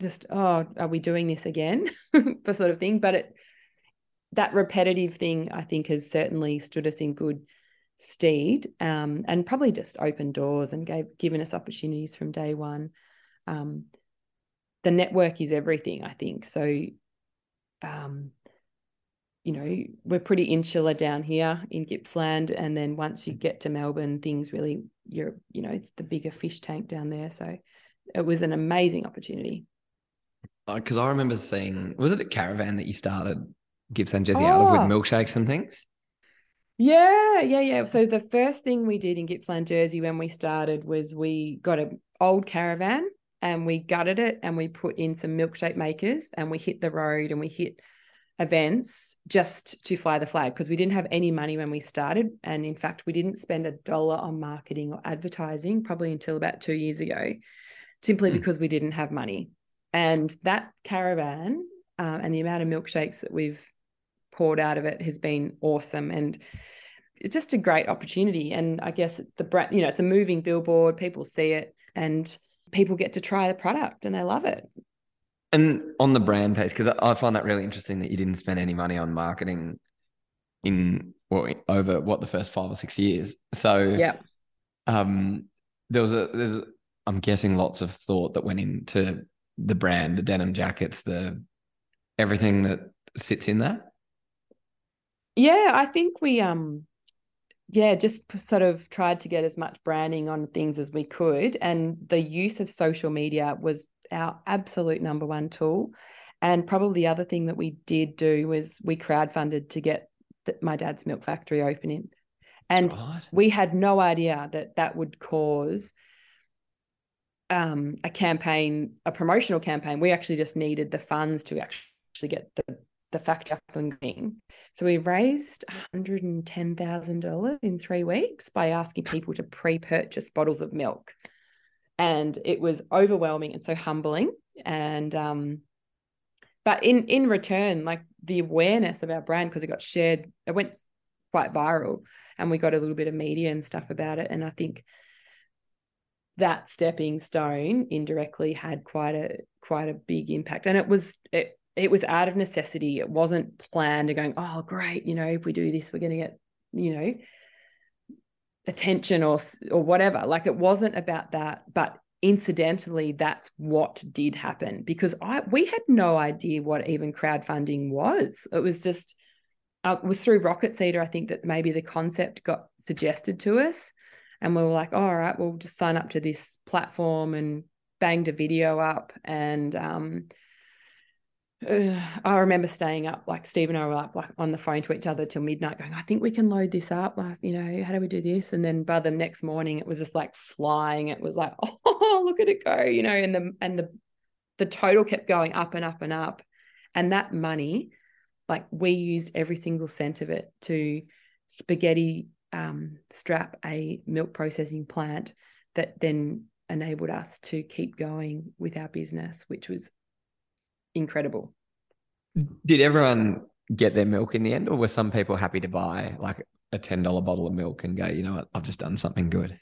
S2: just, oh, are we doing this again? for sort of thing. But it that repetitive thing I think has certainly stood us in good steed um, and probably just opened doors and gave given us opportunities from day one. Um, the network is everything, I think. So, um, you know, we're pretty insular down here in Gippsland, and then once you get to Melbourne, things really you're you know it's the bigger fish tank down there. So, it was an amazing opportunity.
S1: Because I remember seeing, was it a caravan that you started Gippsland Jersey oh. out of with oh. milkshakes and things?
S2: Yeah, yeah, yeah. So the first thing we did in Gippsland, Jersey, when we started, was we got an old caravan and we gutted it and we put in some milkshake makers and we hit the road and we hit events just to fly the flag because we didn't have any money when we started. And in fact, we didn't spend a dollar on marketing or advertising probably until about two years ago, simply mm. because we didn't have money. And that caravan uh, and the amount of milkshakes that we've poured out of it has been awesome. And it's just a great opportunity. And I guess the brand, you know, it's a moving billboard. People see it and people get to try the product and they love it.
S1: And on the brand piece, because I find that really interesting that you didn't spend any money on marketing in well, over what the first five or six years. So
S2: yeah,
S1: um, there was a there's I'm guessing lots of thought that went into the brand, the denim jackets, the everything that sits in that.
S2: Yeah, I think we um yeah, just sort of tried to get as much branding on things as we could. And the use of social media was our absolute number one tool. And probably the other thing that we did do was we crowdfunded to get the, my dad's milk factory opening. And right. we had no idea that that would cause um, a campaign, a promotional campaign. We actually just needed the funds to actually get the the factory up and going. So we raised $110,000 in three weeks by asking people to pre-purchase bottles of milk. And it was overwhelming and so humbling. And um, but in in return, like the awareness of our brand, because it got shared, it went quite viral and we got a little bit of media and stuff about it. And I think that stepping stone indirectly had quite a quite a big impact. And it was it it was out of necessity. It wasn't planned to going, oh great, you know, if we do this, we're gonna get, you know, attention or or whatever. Like it wasn't about that, but incidentally that's what did happen because I we had no idea what even crowdfunding was. It was just uh, it was through Rocket Seeder, I think that maybe the concept got suggested to us. And we were like, oh, all right, we'll just sign up to this platform and banged a video up. And um, uh, I remember staying up, like Steve and I were up like on the phone to each other till midnight, going, I think we can load this up. Like, you know, how do we do this? And then by the next morning, it was just like flying. It was like, oh, look at it go, you know, and the and the the total kept going up and up and up. And that money like we used every single cent of it to spaghetti um, strap a milk processing plant that then enabled us to keep going with our business, which was incredible.
S1: Did everyone get their milk in the end, or were some people happy to buy like a ten dollar bottle of milk and go, you know what, I've just done something good?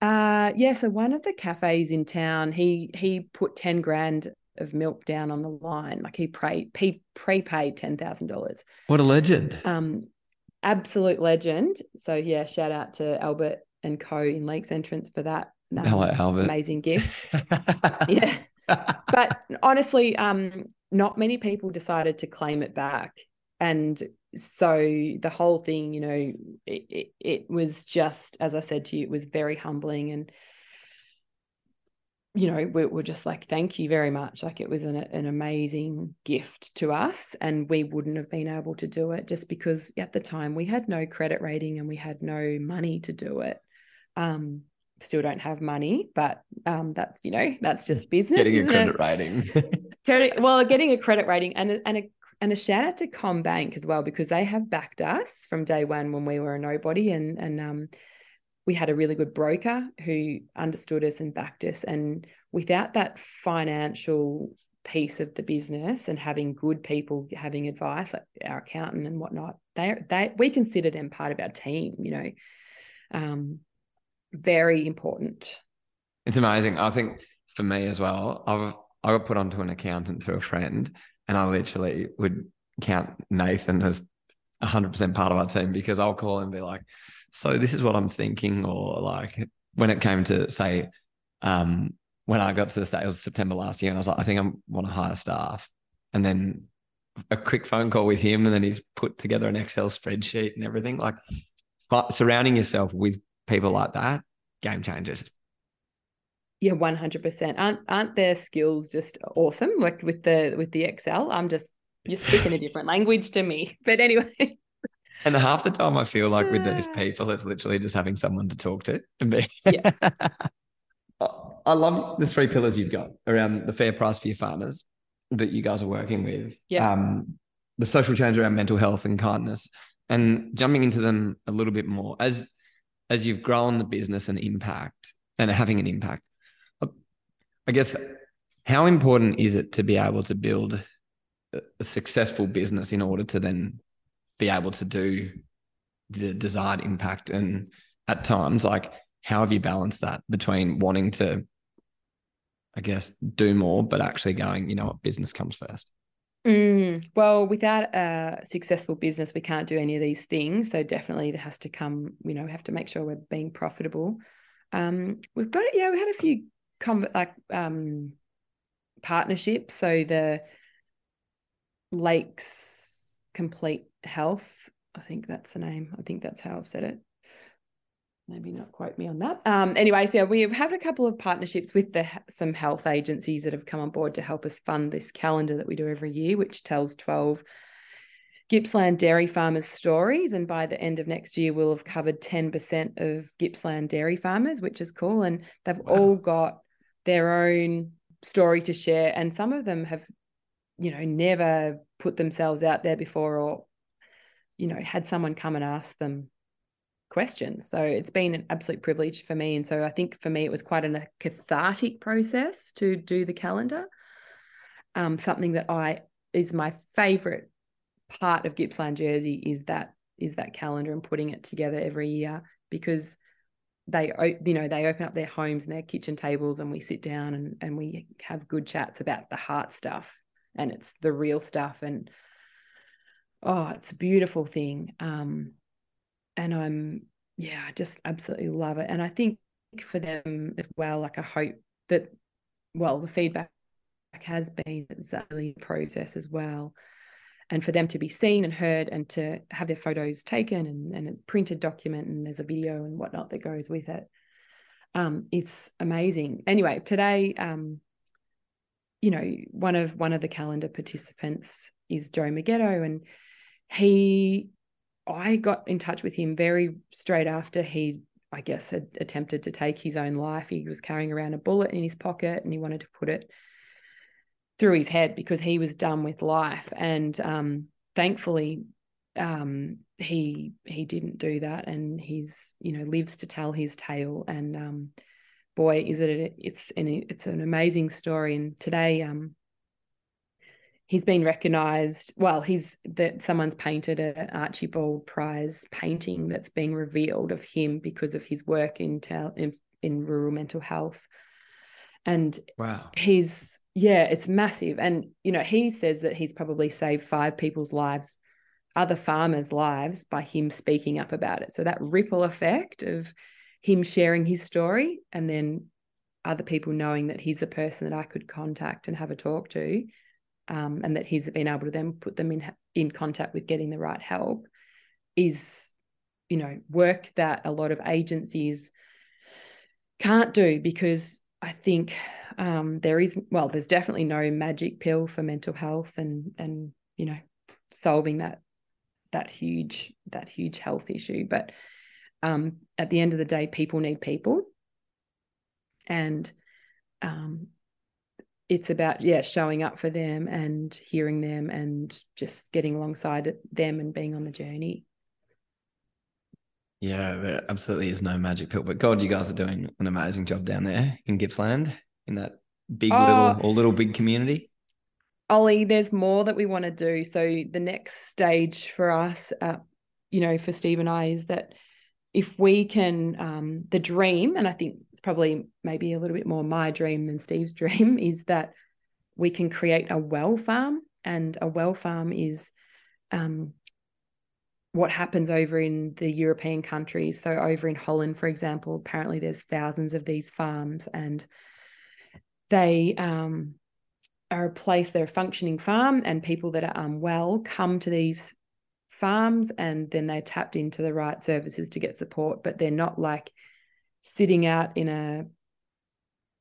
S2: Uh yeah, so one of the cafes in town, he he put 10 grand of milk down on the line. Like he pre he prepaid ten thousand dollars.
S1: What a legend!
S2: Um, absolute legend. So yeah, shout out to Albert and Co in Lakes Entrance for that.
S1: Um, Hello, Albert.
S2: Amazing gift. yeah, but honestly, um, not many people decided to claim it back, and so the whole thing, you know, it, it, it was just as I said to you, it was very humbling and you know, we were just like, thank you very much. Like it was an, an amazing gift to us. And we wouldn't have been able to do it just because at the time we had no credit rating and we had no money to do it. Um, still don't have money, but um, that's, you know, that's just business.
S1: Getting a credit it? rating.
S2: credit, well, getting a credit rating and a, and a, and a shout out to CommBank as well, because they have backed us from day one when we were a nobody and, and, um, we had a really good broker who understood us and backed us. And without that financial piece of the business and having good people having advice, like our accountant and whatnot, they they we consider them part of our team. You know, um, very important.
S1: It's amazing. I think for me as well, I've I got put onto an accountant through a friend, and I literally would count Nathan as 100% part of our team because I'll call him and be like, so this is what I'm thinking, or like when it came to say, um, when I got to the state, it was September last year, and I was like, I think I want to hire staff, and then a quick phone call with him, and then he's put together an Excel spreadsheet and everything. Like, but surrounding yourself with people like that, game changers.
S2: Yeah, one hundred percent. Aren't aren't their skills just awesome? Like with the with the Excel, I'm just you're speaking a different language to me. But anyway.
S1: And half the time, I feel like with these people, it's literally just having someone to talk to and be. Yeah. I love the three pillars you've got around the fair price for your farmers that you guys are working with.
S2: Yeah.
S1: Um, the social change around mental health and kindness, and jumping into them a little bit more as as you've grown the business and impact and having an impact. I guess how important is it to be able to build a successful business in order to then be able to do the desired impact? And at times like how have you balanced that between wanting to i guess do more but actually going you know what? Business comes first
S2: mm, well without a successful business we can't do any of these things so definitely there has to come you know we have to make sure we're being profitable um we've got it. yeah we had a few com- like um partnerships so the lakes complete health. I think that's the name. I think that's how I've said it. Maybe not quote me on that. Um, anyway, so yeah, we've had a couple of partnerships with the some health agencies that have come on board to help us fund this calendar that we do every year, which tells 12 Gippsland dairy farmers' stories. And by the end of next year, we'll have covered 10% of Gippsland dairy farmers, which is cool. And they've wow. all got their own story to share. And some of them have, you know, never put themselves out there before or, you know, had someone come and ask them questions. So it's been an absolute privilege for me. And so I think for me, it was quite a cathartic process to do the calendar. Um, something that I is my favorite part of Gippsland Jersey is that is that calendar and putting it together every year because they you know they open up their homes and their kitchen tables and we sit down and, and we have good chats about the heart stuff and it's the real stuff and oh it's a beautiful thing um and i'm yeah i just absolutely love it. And i think for them as well like i hope that well the feedback has been it's early process as well. And for them to be seen and heard and to have their photos taken and, and a printed document and there's a video and whatnot that goes with it um, it's amazing. Anyway today um, you know one of one of the calendar participants is joe Maggetto and he i got in touch with him very straight after he i guess had attempted to take his own life he was carrying around a bullet in his pocket and he wanted to put it through his head because he was done with life. And um, thankfully, um, he he didn't do that, and he's you know lives to tell his tale. And um, boy, is it it's an it's an amazing story. And today, um, he's been recognised. Well, he's that someone's painted an Archibald Prize painting that's being revealed of him because of his work in tel- in, in rural mental health. And
S1: wow,
S2: he's yeah, it's massive. And, you know, he says that he's probably saved five people's lives, other farmers' lives, by him speaking up about it. So that ripple effect of him sharing his story and then other people knowing that he's a person that I could contact and have a talk to, um, and that he's been able to then put them in in contact with getting the right help, is, you know, work that a lot of agencies can't do because I think um, there is well, there's definitely no magic pill for mental health and and you know solving that that huge that huge health issue. But um, at the end of the day, people need people, and um, it's about yeah showing up for them and hearing them and just getting alongside them and being on the journey.
S1: Yeah, there absolutely is no magic pill, but God, you guys are doing an amazing job down there in Gippsland in that big oh, little or little big community?
S2: Ollie, there's more that we want to do. So the next stage for us, uh, you know, for Steve and I is that if we can, um, the dream, and I think probably maybe a little bit more my dream than Steve's dream, is that we can create a well farm. And a well farm is um, what happens over in the European countries. So over in Holland, for example, apparently there's thousands of these farms and they um, are a place, they're a functioning farm, and people that are unwell come to these farms and then they're tapped into the right services to get support, but they're not like sitting out in a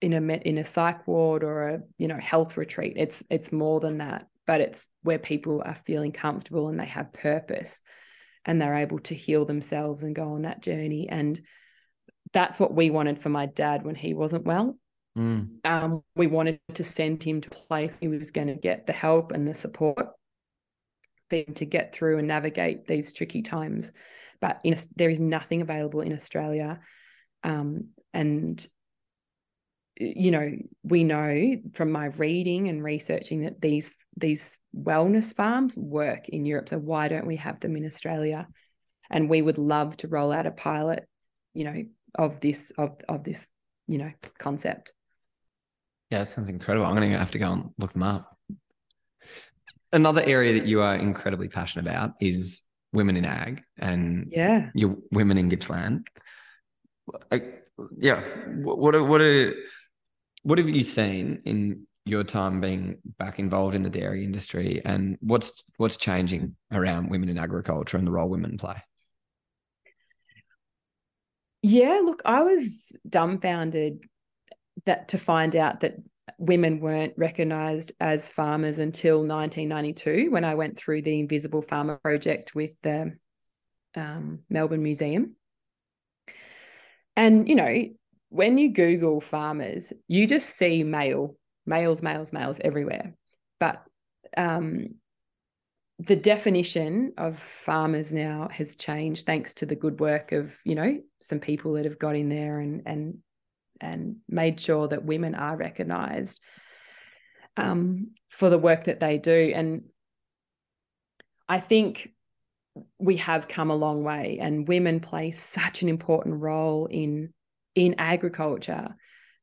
S2: in a in a psych ward or a you know health retreat. It's it's more than that, but it's where people are feeling comfortable and they have purpose and they're able to heal themselves and go on that journey. And that's what we wanted for my dad when he wasn't well.
S1: Mm.
S2: Um, we wanted to send him to a place he was going to get the help and the support to get through and navigate these tricky times. But in, there is nothing available in Australia. Um, and, you know, we know from my reading and researching that these these wellness farms work in Europe. So why don't we have them in Australia? And we would love to roll out a pilot, you know, of this of of this, you know, concept.
S1: Yeah, that sounds incredible. I'm going to have to go and look them up. Another area that you are incredibly passionate about is women in ag and
S2: yeah,
S1: your women in Gippsland. Yeah, what are, what are what have you seen in your time being back involved in the dairy industry, and what's what's changing around women in agriculture and the role women play?
S2: Yeah, look, I was dumbfounded that to find out that women weren't recognised as farmers until 1992 when I went through the Invisible Farmer project with the um, Melbourne Museum. And, you know, when you Google farmers, you just see male, males, males, males everywhere. But um, the definition of farmers now has changed thanks to the good work of, you know, some people that have got in there and and and made sure that women are recognized um, for the work that they do. And I think we have come a long way, and women play such an important role in in agriculture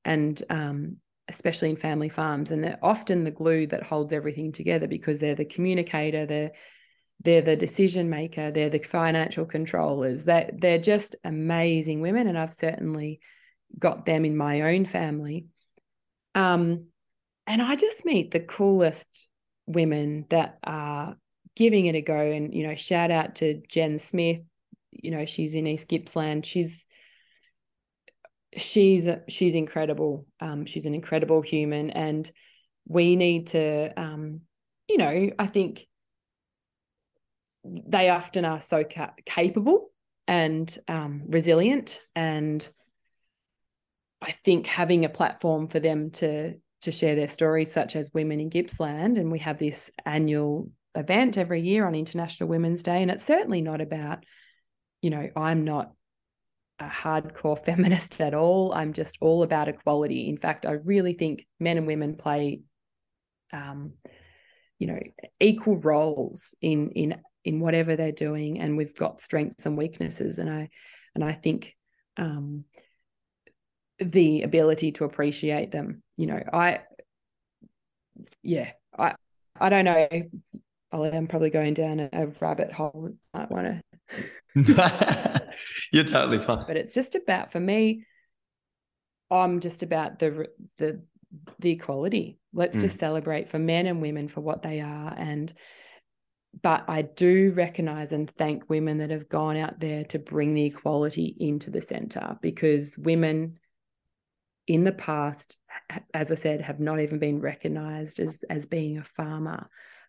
S2: and um, especially in family farms and they're often the glue that holds everything together because they're the communicator they're they're the decision maker they're the financial controllers that they're, they're just amazing women and i've certainly got them in my own family. Um, and i just meet the coolest women that are giving it a go. And you know shout out to jen smith. You know she's in east gippsland. She's she's she's incredible. Um, she's an incredible human, and we need to, um, you know, I think they often are so ca- capable and um, resilient, and I think having a platform for them to to share their stories, such as Women in Gippsland, and we have this annual event every year on International Women's Day, and it's certainly not about, you know, I'm not a hardcore feminist at all. I'm just all about equality. In fact, I really think men and women play, um, you know, equal roles in in in whatever they're doing, and we've got strengths and weaknesses. And I and I think um, the ability to appreciate them. You know, I yeah, I I don't know. I'm probably going down a, rabbit hole. I want to
S1: You're totally fine.
S2: But it's just about for me. I'm just about the the the equality. Let's mm. just celebrate for men and women for what they are. And but I do recognize and thank women that have gone out there to bring the equality into the center because women in the past, as I said, have not even been recognized as as being a farmer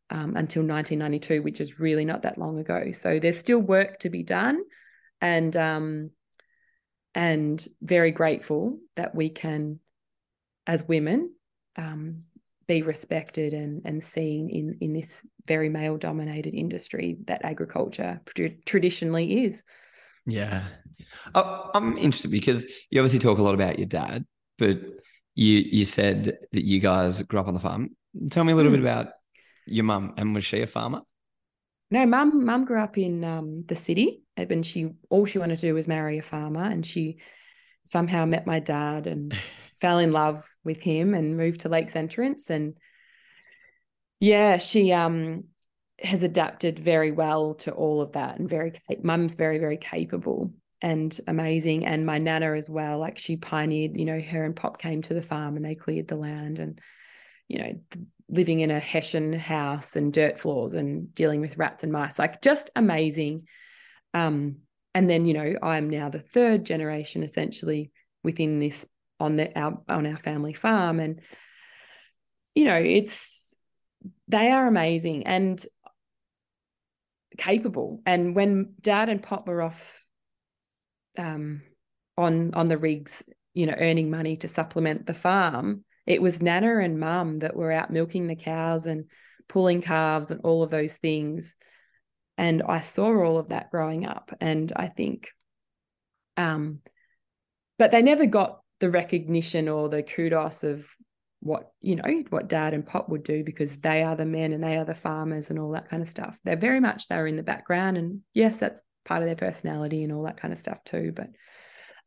S2: um, until 1992, which is really not that long ago. So there's still work to be done, and um, and very grateful that we can, as women, um, be respected and and seen in in this very male dominated industry that agriculture traditionally is.
S1: Yeah, oh, I'm interested because you obviously talk a lot about your dad, but you you said that you guys grew up on the farm. Tell me a little mm. bit about your mum, and was she a farmer?
S2: No, mum. Mum grew up in um, the city, and she all she wanted to do was marry a farmer, and she somehow met my dad and fell in love with him and moved to Lakes Entrance, and yeah, she um has adapted very well to all of that, and very mum's very very capable and amazing, and my nana as well. Like she pioneered, you know, her and Pop came to the farm and they cleared the land and you know living in a hessian house and dirt floors and dealing with rats and mice like just amazing. Um and then you know i'm now the third generation essentially within this on the our on our family farm. And you know it's they are amazing and capable. And when dad and pop were off um on on the rigs you know earning money to supplement the farm it was Nana and Mum that were out milking the cows and pulling calves and all of those things. And I saw all of that growing up. And I think, um, but they never got the recognition or the kudos of what, you know, what dad and pop would do because they are the men and they are the farmers and all that kind of stuff. They're very much, they're in the background. And yes, that's part of their personality and all that kind of stuff too. But,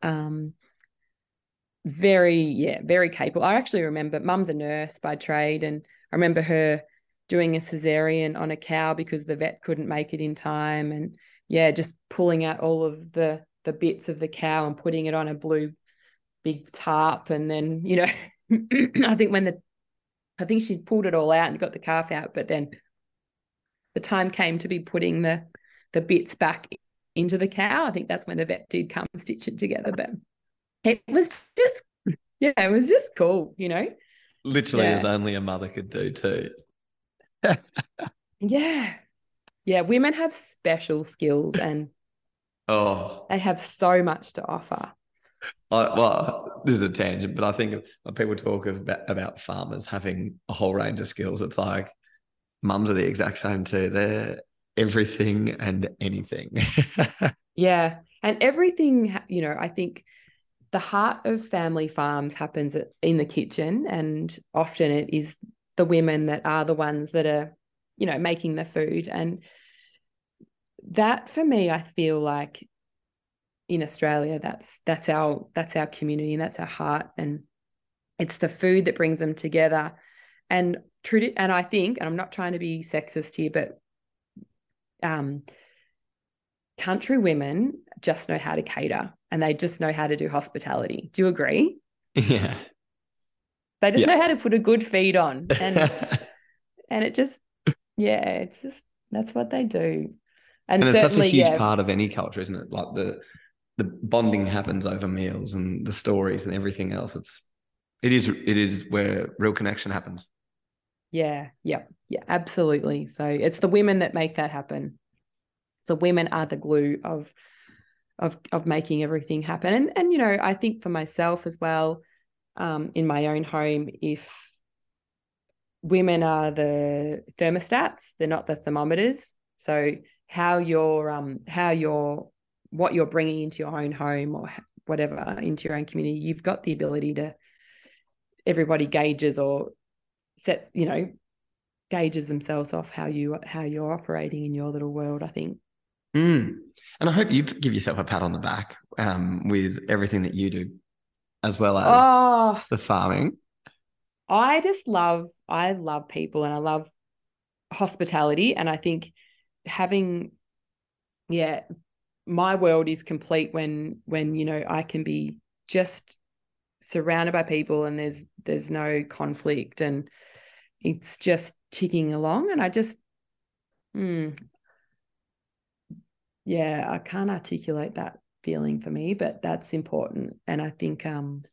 S2: um, very yeah very capable. I actually remember mum's a nurse by trade and i remember her doing a cesarean on a cow because the vet couldn't make it in time and yeah just pulling out all of the the bits of the cow and putting it on a blue big tarp and then you know i think when the i think she pulled it all out and got the calf out but then the time came to be putting the the bits back into the cow. I think that's when the vet did come stitch it together but it was just yeah it was just cool you know
S1: literally
S2: Yeah.
S1: as only a mother could do too.
S2: Yeah. Yeah. Women have special skills and
S1: Oh,
S2: they have so much to offer.
S1: I, well, this is a tangent, but I think when people talk about, about farmers having a whole range of skills, it's like mums are the exact same too. They're everything and anything.
S2: Yeah. And everything, you know, I think the heart of family farms happens in the kitchen. And often it is the women that are the ones that are, you know, making the food. And that for me, I feel like in Australia, that's that's our that's our community and that's our heart. And it's the food that brings them together. And tradi- and I think, and I'm not trying to be sexist here, but um country women just know how to cater and they just know how to do hospitality. Do you agree?
S1: yeah.
S2: They just
S1: Yeah.
S2: know how to put a good feed on. And and it just yeah, it's just that's what they do. And,
S1: and it's such a huge
S2: yeah,
S1: part of any culture, isn't it? Like the the bonding happens over meals and the stories and everything else. It's it is it is where real connection happens.
S2: yeah, yeah, yeah, absolutely. So it's the women that make that happen. So women are the glue of of of making everything happen. And and you know, I think for myself as well, um, in my own home, if women are the thermostats, they're not the thermometers. So how you're um how you're what you're bringing into your own home or whatever into your own community, you've got the ability to everybody gauges or sets, you know, gauges themselves off how you how you're operating in your little world, I think.
S1: Mm. And I hope you give yourself a pat on the back um, with everything that you do, as well as
S2: Oh,
S1: the farming.
S2: I just love I love people and I love hospitality and I think having yeah my world is complete when when you know I can be just surrounded by people and there's there's no conflict and it's just ticking along and I just mm, yeah I can't articulate that feeling for me but that's important and I think um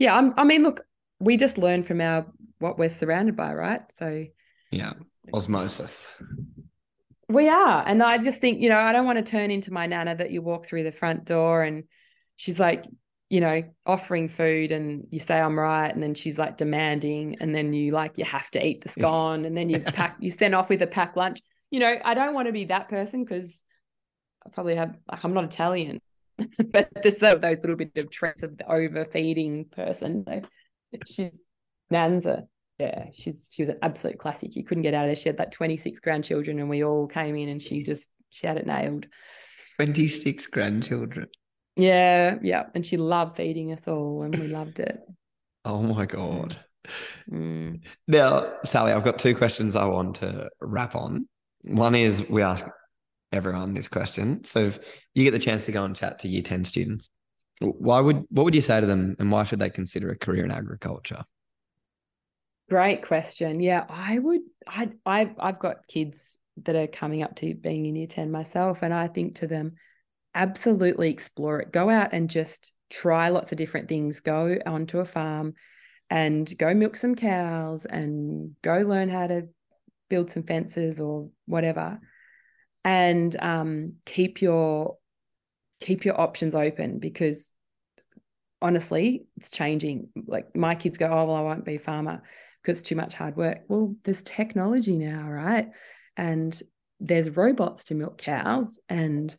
S2: yeah, I'm, I mean, look, we just learn from our what we're surrounded by, right? So
S1: Yeah, osmosis.
S2: we are, and I just think, you know, I don't want to turn into my nana that you walk through the front door and she's like, you know, offering food, and you say I'm right, and then she's like demanding, and then you like you have to eat the scone, and then you pack, you send off with a packed lunch. You know, I don't want to be that person because I probably have like I'm not Italian. but there's those little bit of traits of the overfeeding person. So she's Nanza. Yeah, she's she was an absolute classic. You couldn't get out of there. She had like 26 grandchildren, and we all came in, and she just she had it nailed.
S1: 26 grandchildren.
S2: Yeah, yeah, and she loved feeding us all, and we loved it.
S1: Oh my God.
S2: Mm.
S1: Now, Sallie, I've got two questions I want to wrap on. One is we ask everyone this question. So if you get the chance to go and chat to year 10 students, why would what would you say to them and why should they consider a career in agriculture?
S2: Great question. Yeah, I would. I I I've got kids that are coming up to being in year ten myself, and I think to them, absolutely explore it. Go out and just try lots of different things. Go onto a farm, and go milk some cows, and go learn how to build some fences or whatever, and um, keep your keep your options open because honestly, it's changing. Like my kids go, oh well, I won't be a farmer because it's too much hard work. Well, there's technology now, right? And there's robots to milk cows, and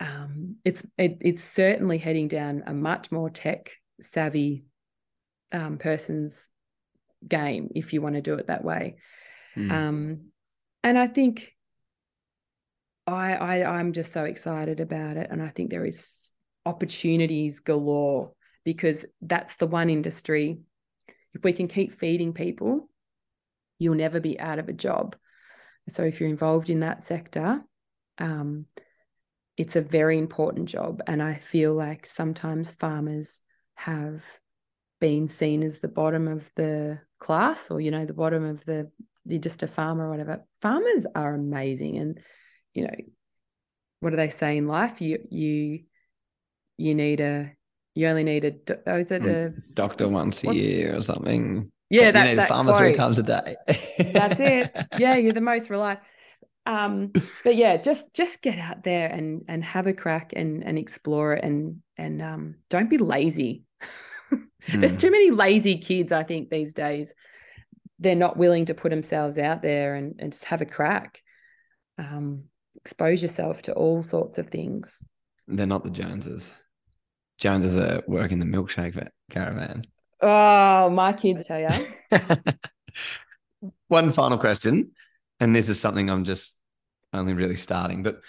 S2: um, it's it, it's certainly heading down a much more tech savvy um, person's game if you want to do it that way.
S1: Mm.
S2: Um, and I think I, I I'm just so excited about it, and I think there is opportunities galore because that's the one industry. If we can keep feeding people, you'll never be out of a job. So if you're involved in that sector, um, it's a very important job, and I feel like sometimes farmers have been seen as the bottom of the class, or you know, the bottom of the you're just a farmer or whatever. Farmers are amazing, and you know, what do they say in life? You you you need a You only need a. Oh, is it a?
S5: Doctor once a year or something.
S2: Yeah,
S5: you
S2: that,
S5: need a
S2: that
S5: farmer three times a day.
S2: That's it. Yeah, you're the most reliable. Um, but yeah, just just get out there and and have a crack and and explore it and and um, don't be lazy. There's
S5: Hmm.
S2: too many lazy kids, I think, these days. They're not willing to put themselves out there and, and just have a crack. Um, expose yourself to all sorts of things.
S5: They're not the Joneses. Joneses are working the milkshake caravan.
S2: Oh, my kids, I tell you.
S5: One final question, and this is something I'm just only really starting, but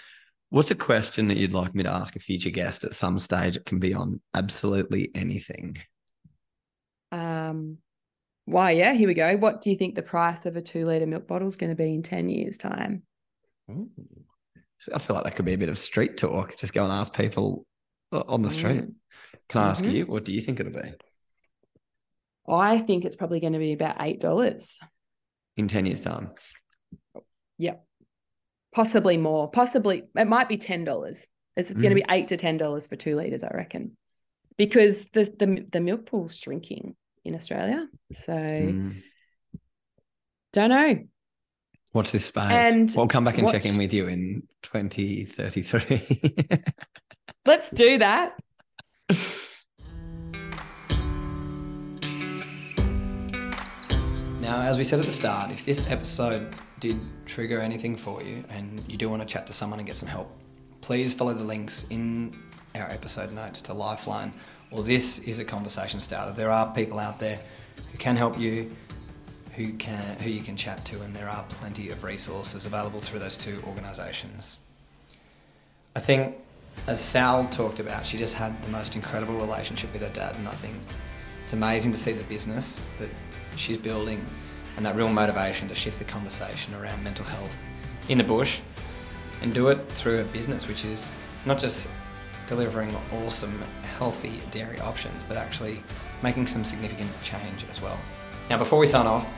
S5: what's a question that you'd like me to ask a future guest at some stage? It can be on absolutely anything.
S2: Um, why, yeah, here we go. What do you think the price of a two litre milk bottle is going to be in 10 years' time?
S5: So I feel like that could be a bit of street talk. Just go and ask people on the street.
S2: Mm.
S5: Can I ask
S2: Mhm.
S5: you, what do you think it'll be
S2: I think it's probably going to be about $8.
S5: in 10 years' time?
S2: Yep. Possibly more. Possibly it might be ten dollars. It's going to be eight to ten dollars for two liters, I reckon, because the the the milk pool's shrinking in Australia. So
S5: Mm.
S2: don't know.
S5: Watch this space.
S2: And
S5: we'll come back and check in with you in 2033.
S2: Let's do that.
S1: Now, as we said at the start, if this episode did trigger anything for you and you do want to chat to someone and get some help, please follow the links in our episode notes to Lifeline or This is a Conversation Starter. There are people out there who can help you, who can who you can chat to, and there are plenty of resources available through those two organisations. I think, as Sal talked about, she just had the most incredible relationship with her dad, and I think it's amazing to see the business that she's building and that real motivation to shift the conversation around mental health in the bush and do it through a business which is not just delivering awesome, healthy dairy options, but actually making some significant change as well. Now, before we sign off,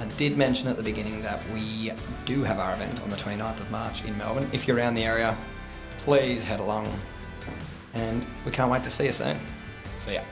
S1: I did mention at the beginning that we do have our event on the 29th of March in Melbourne. If you're around the area, please head along and we can't wait to see you soon. See ya.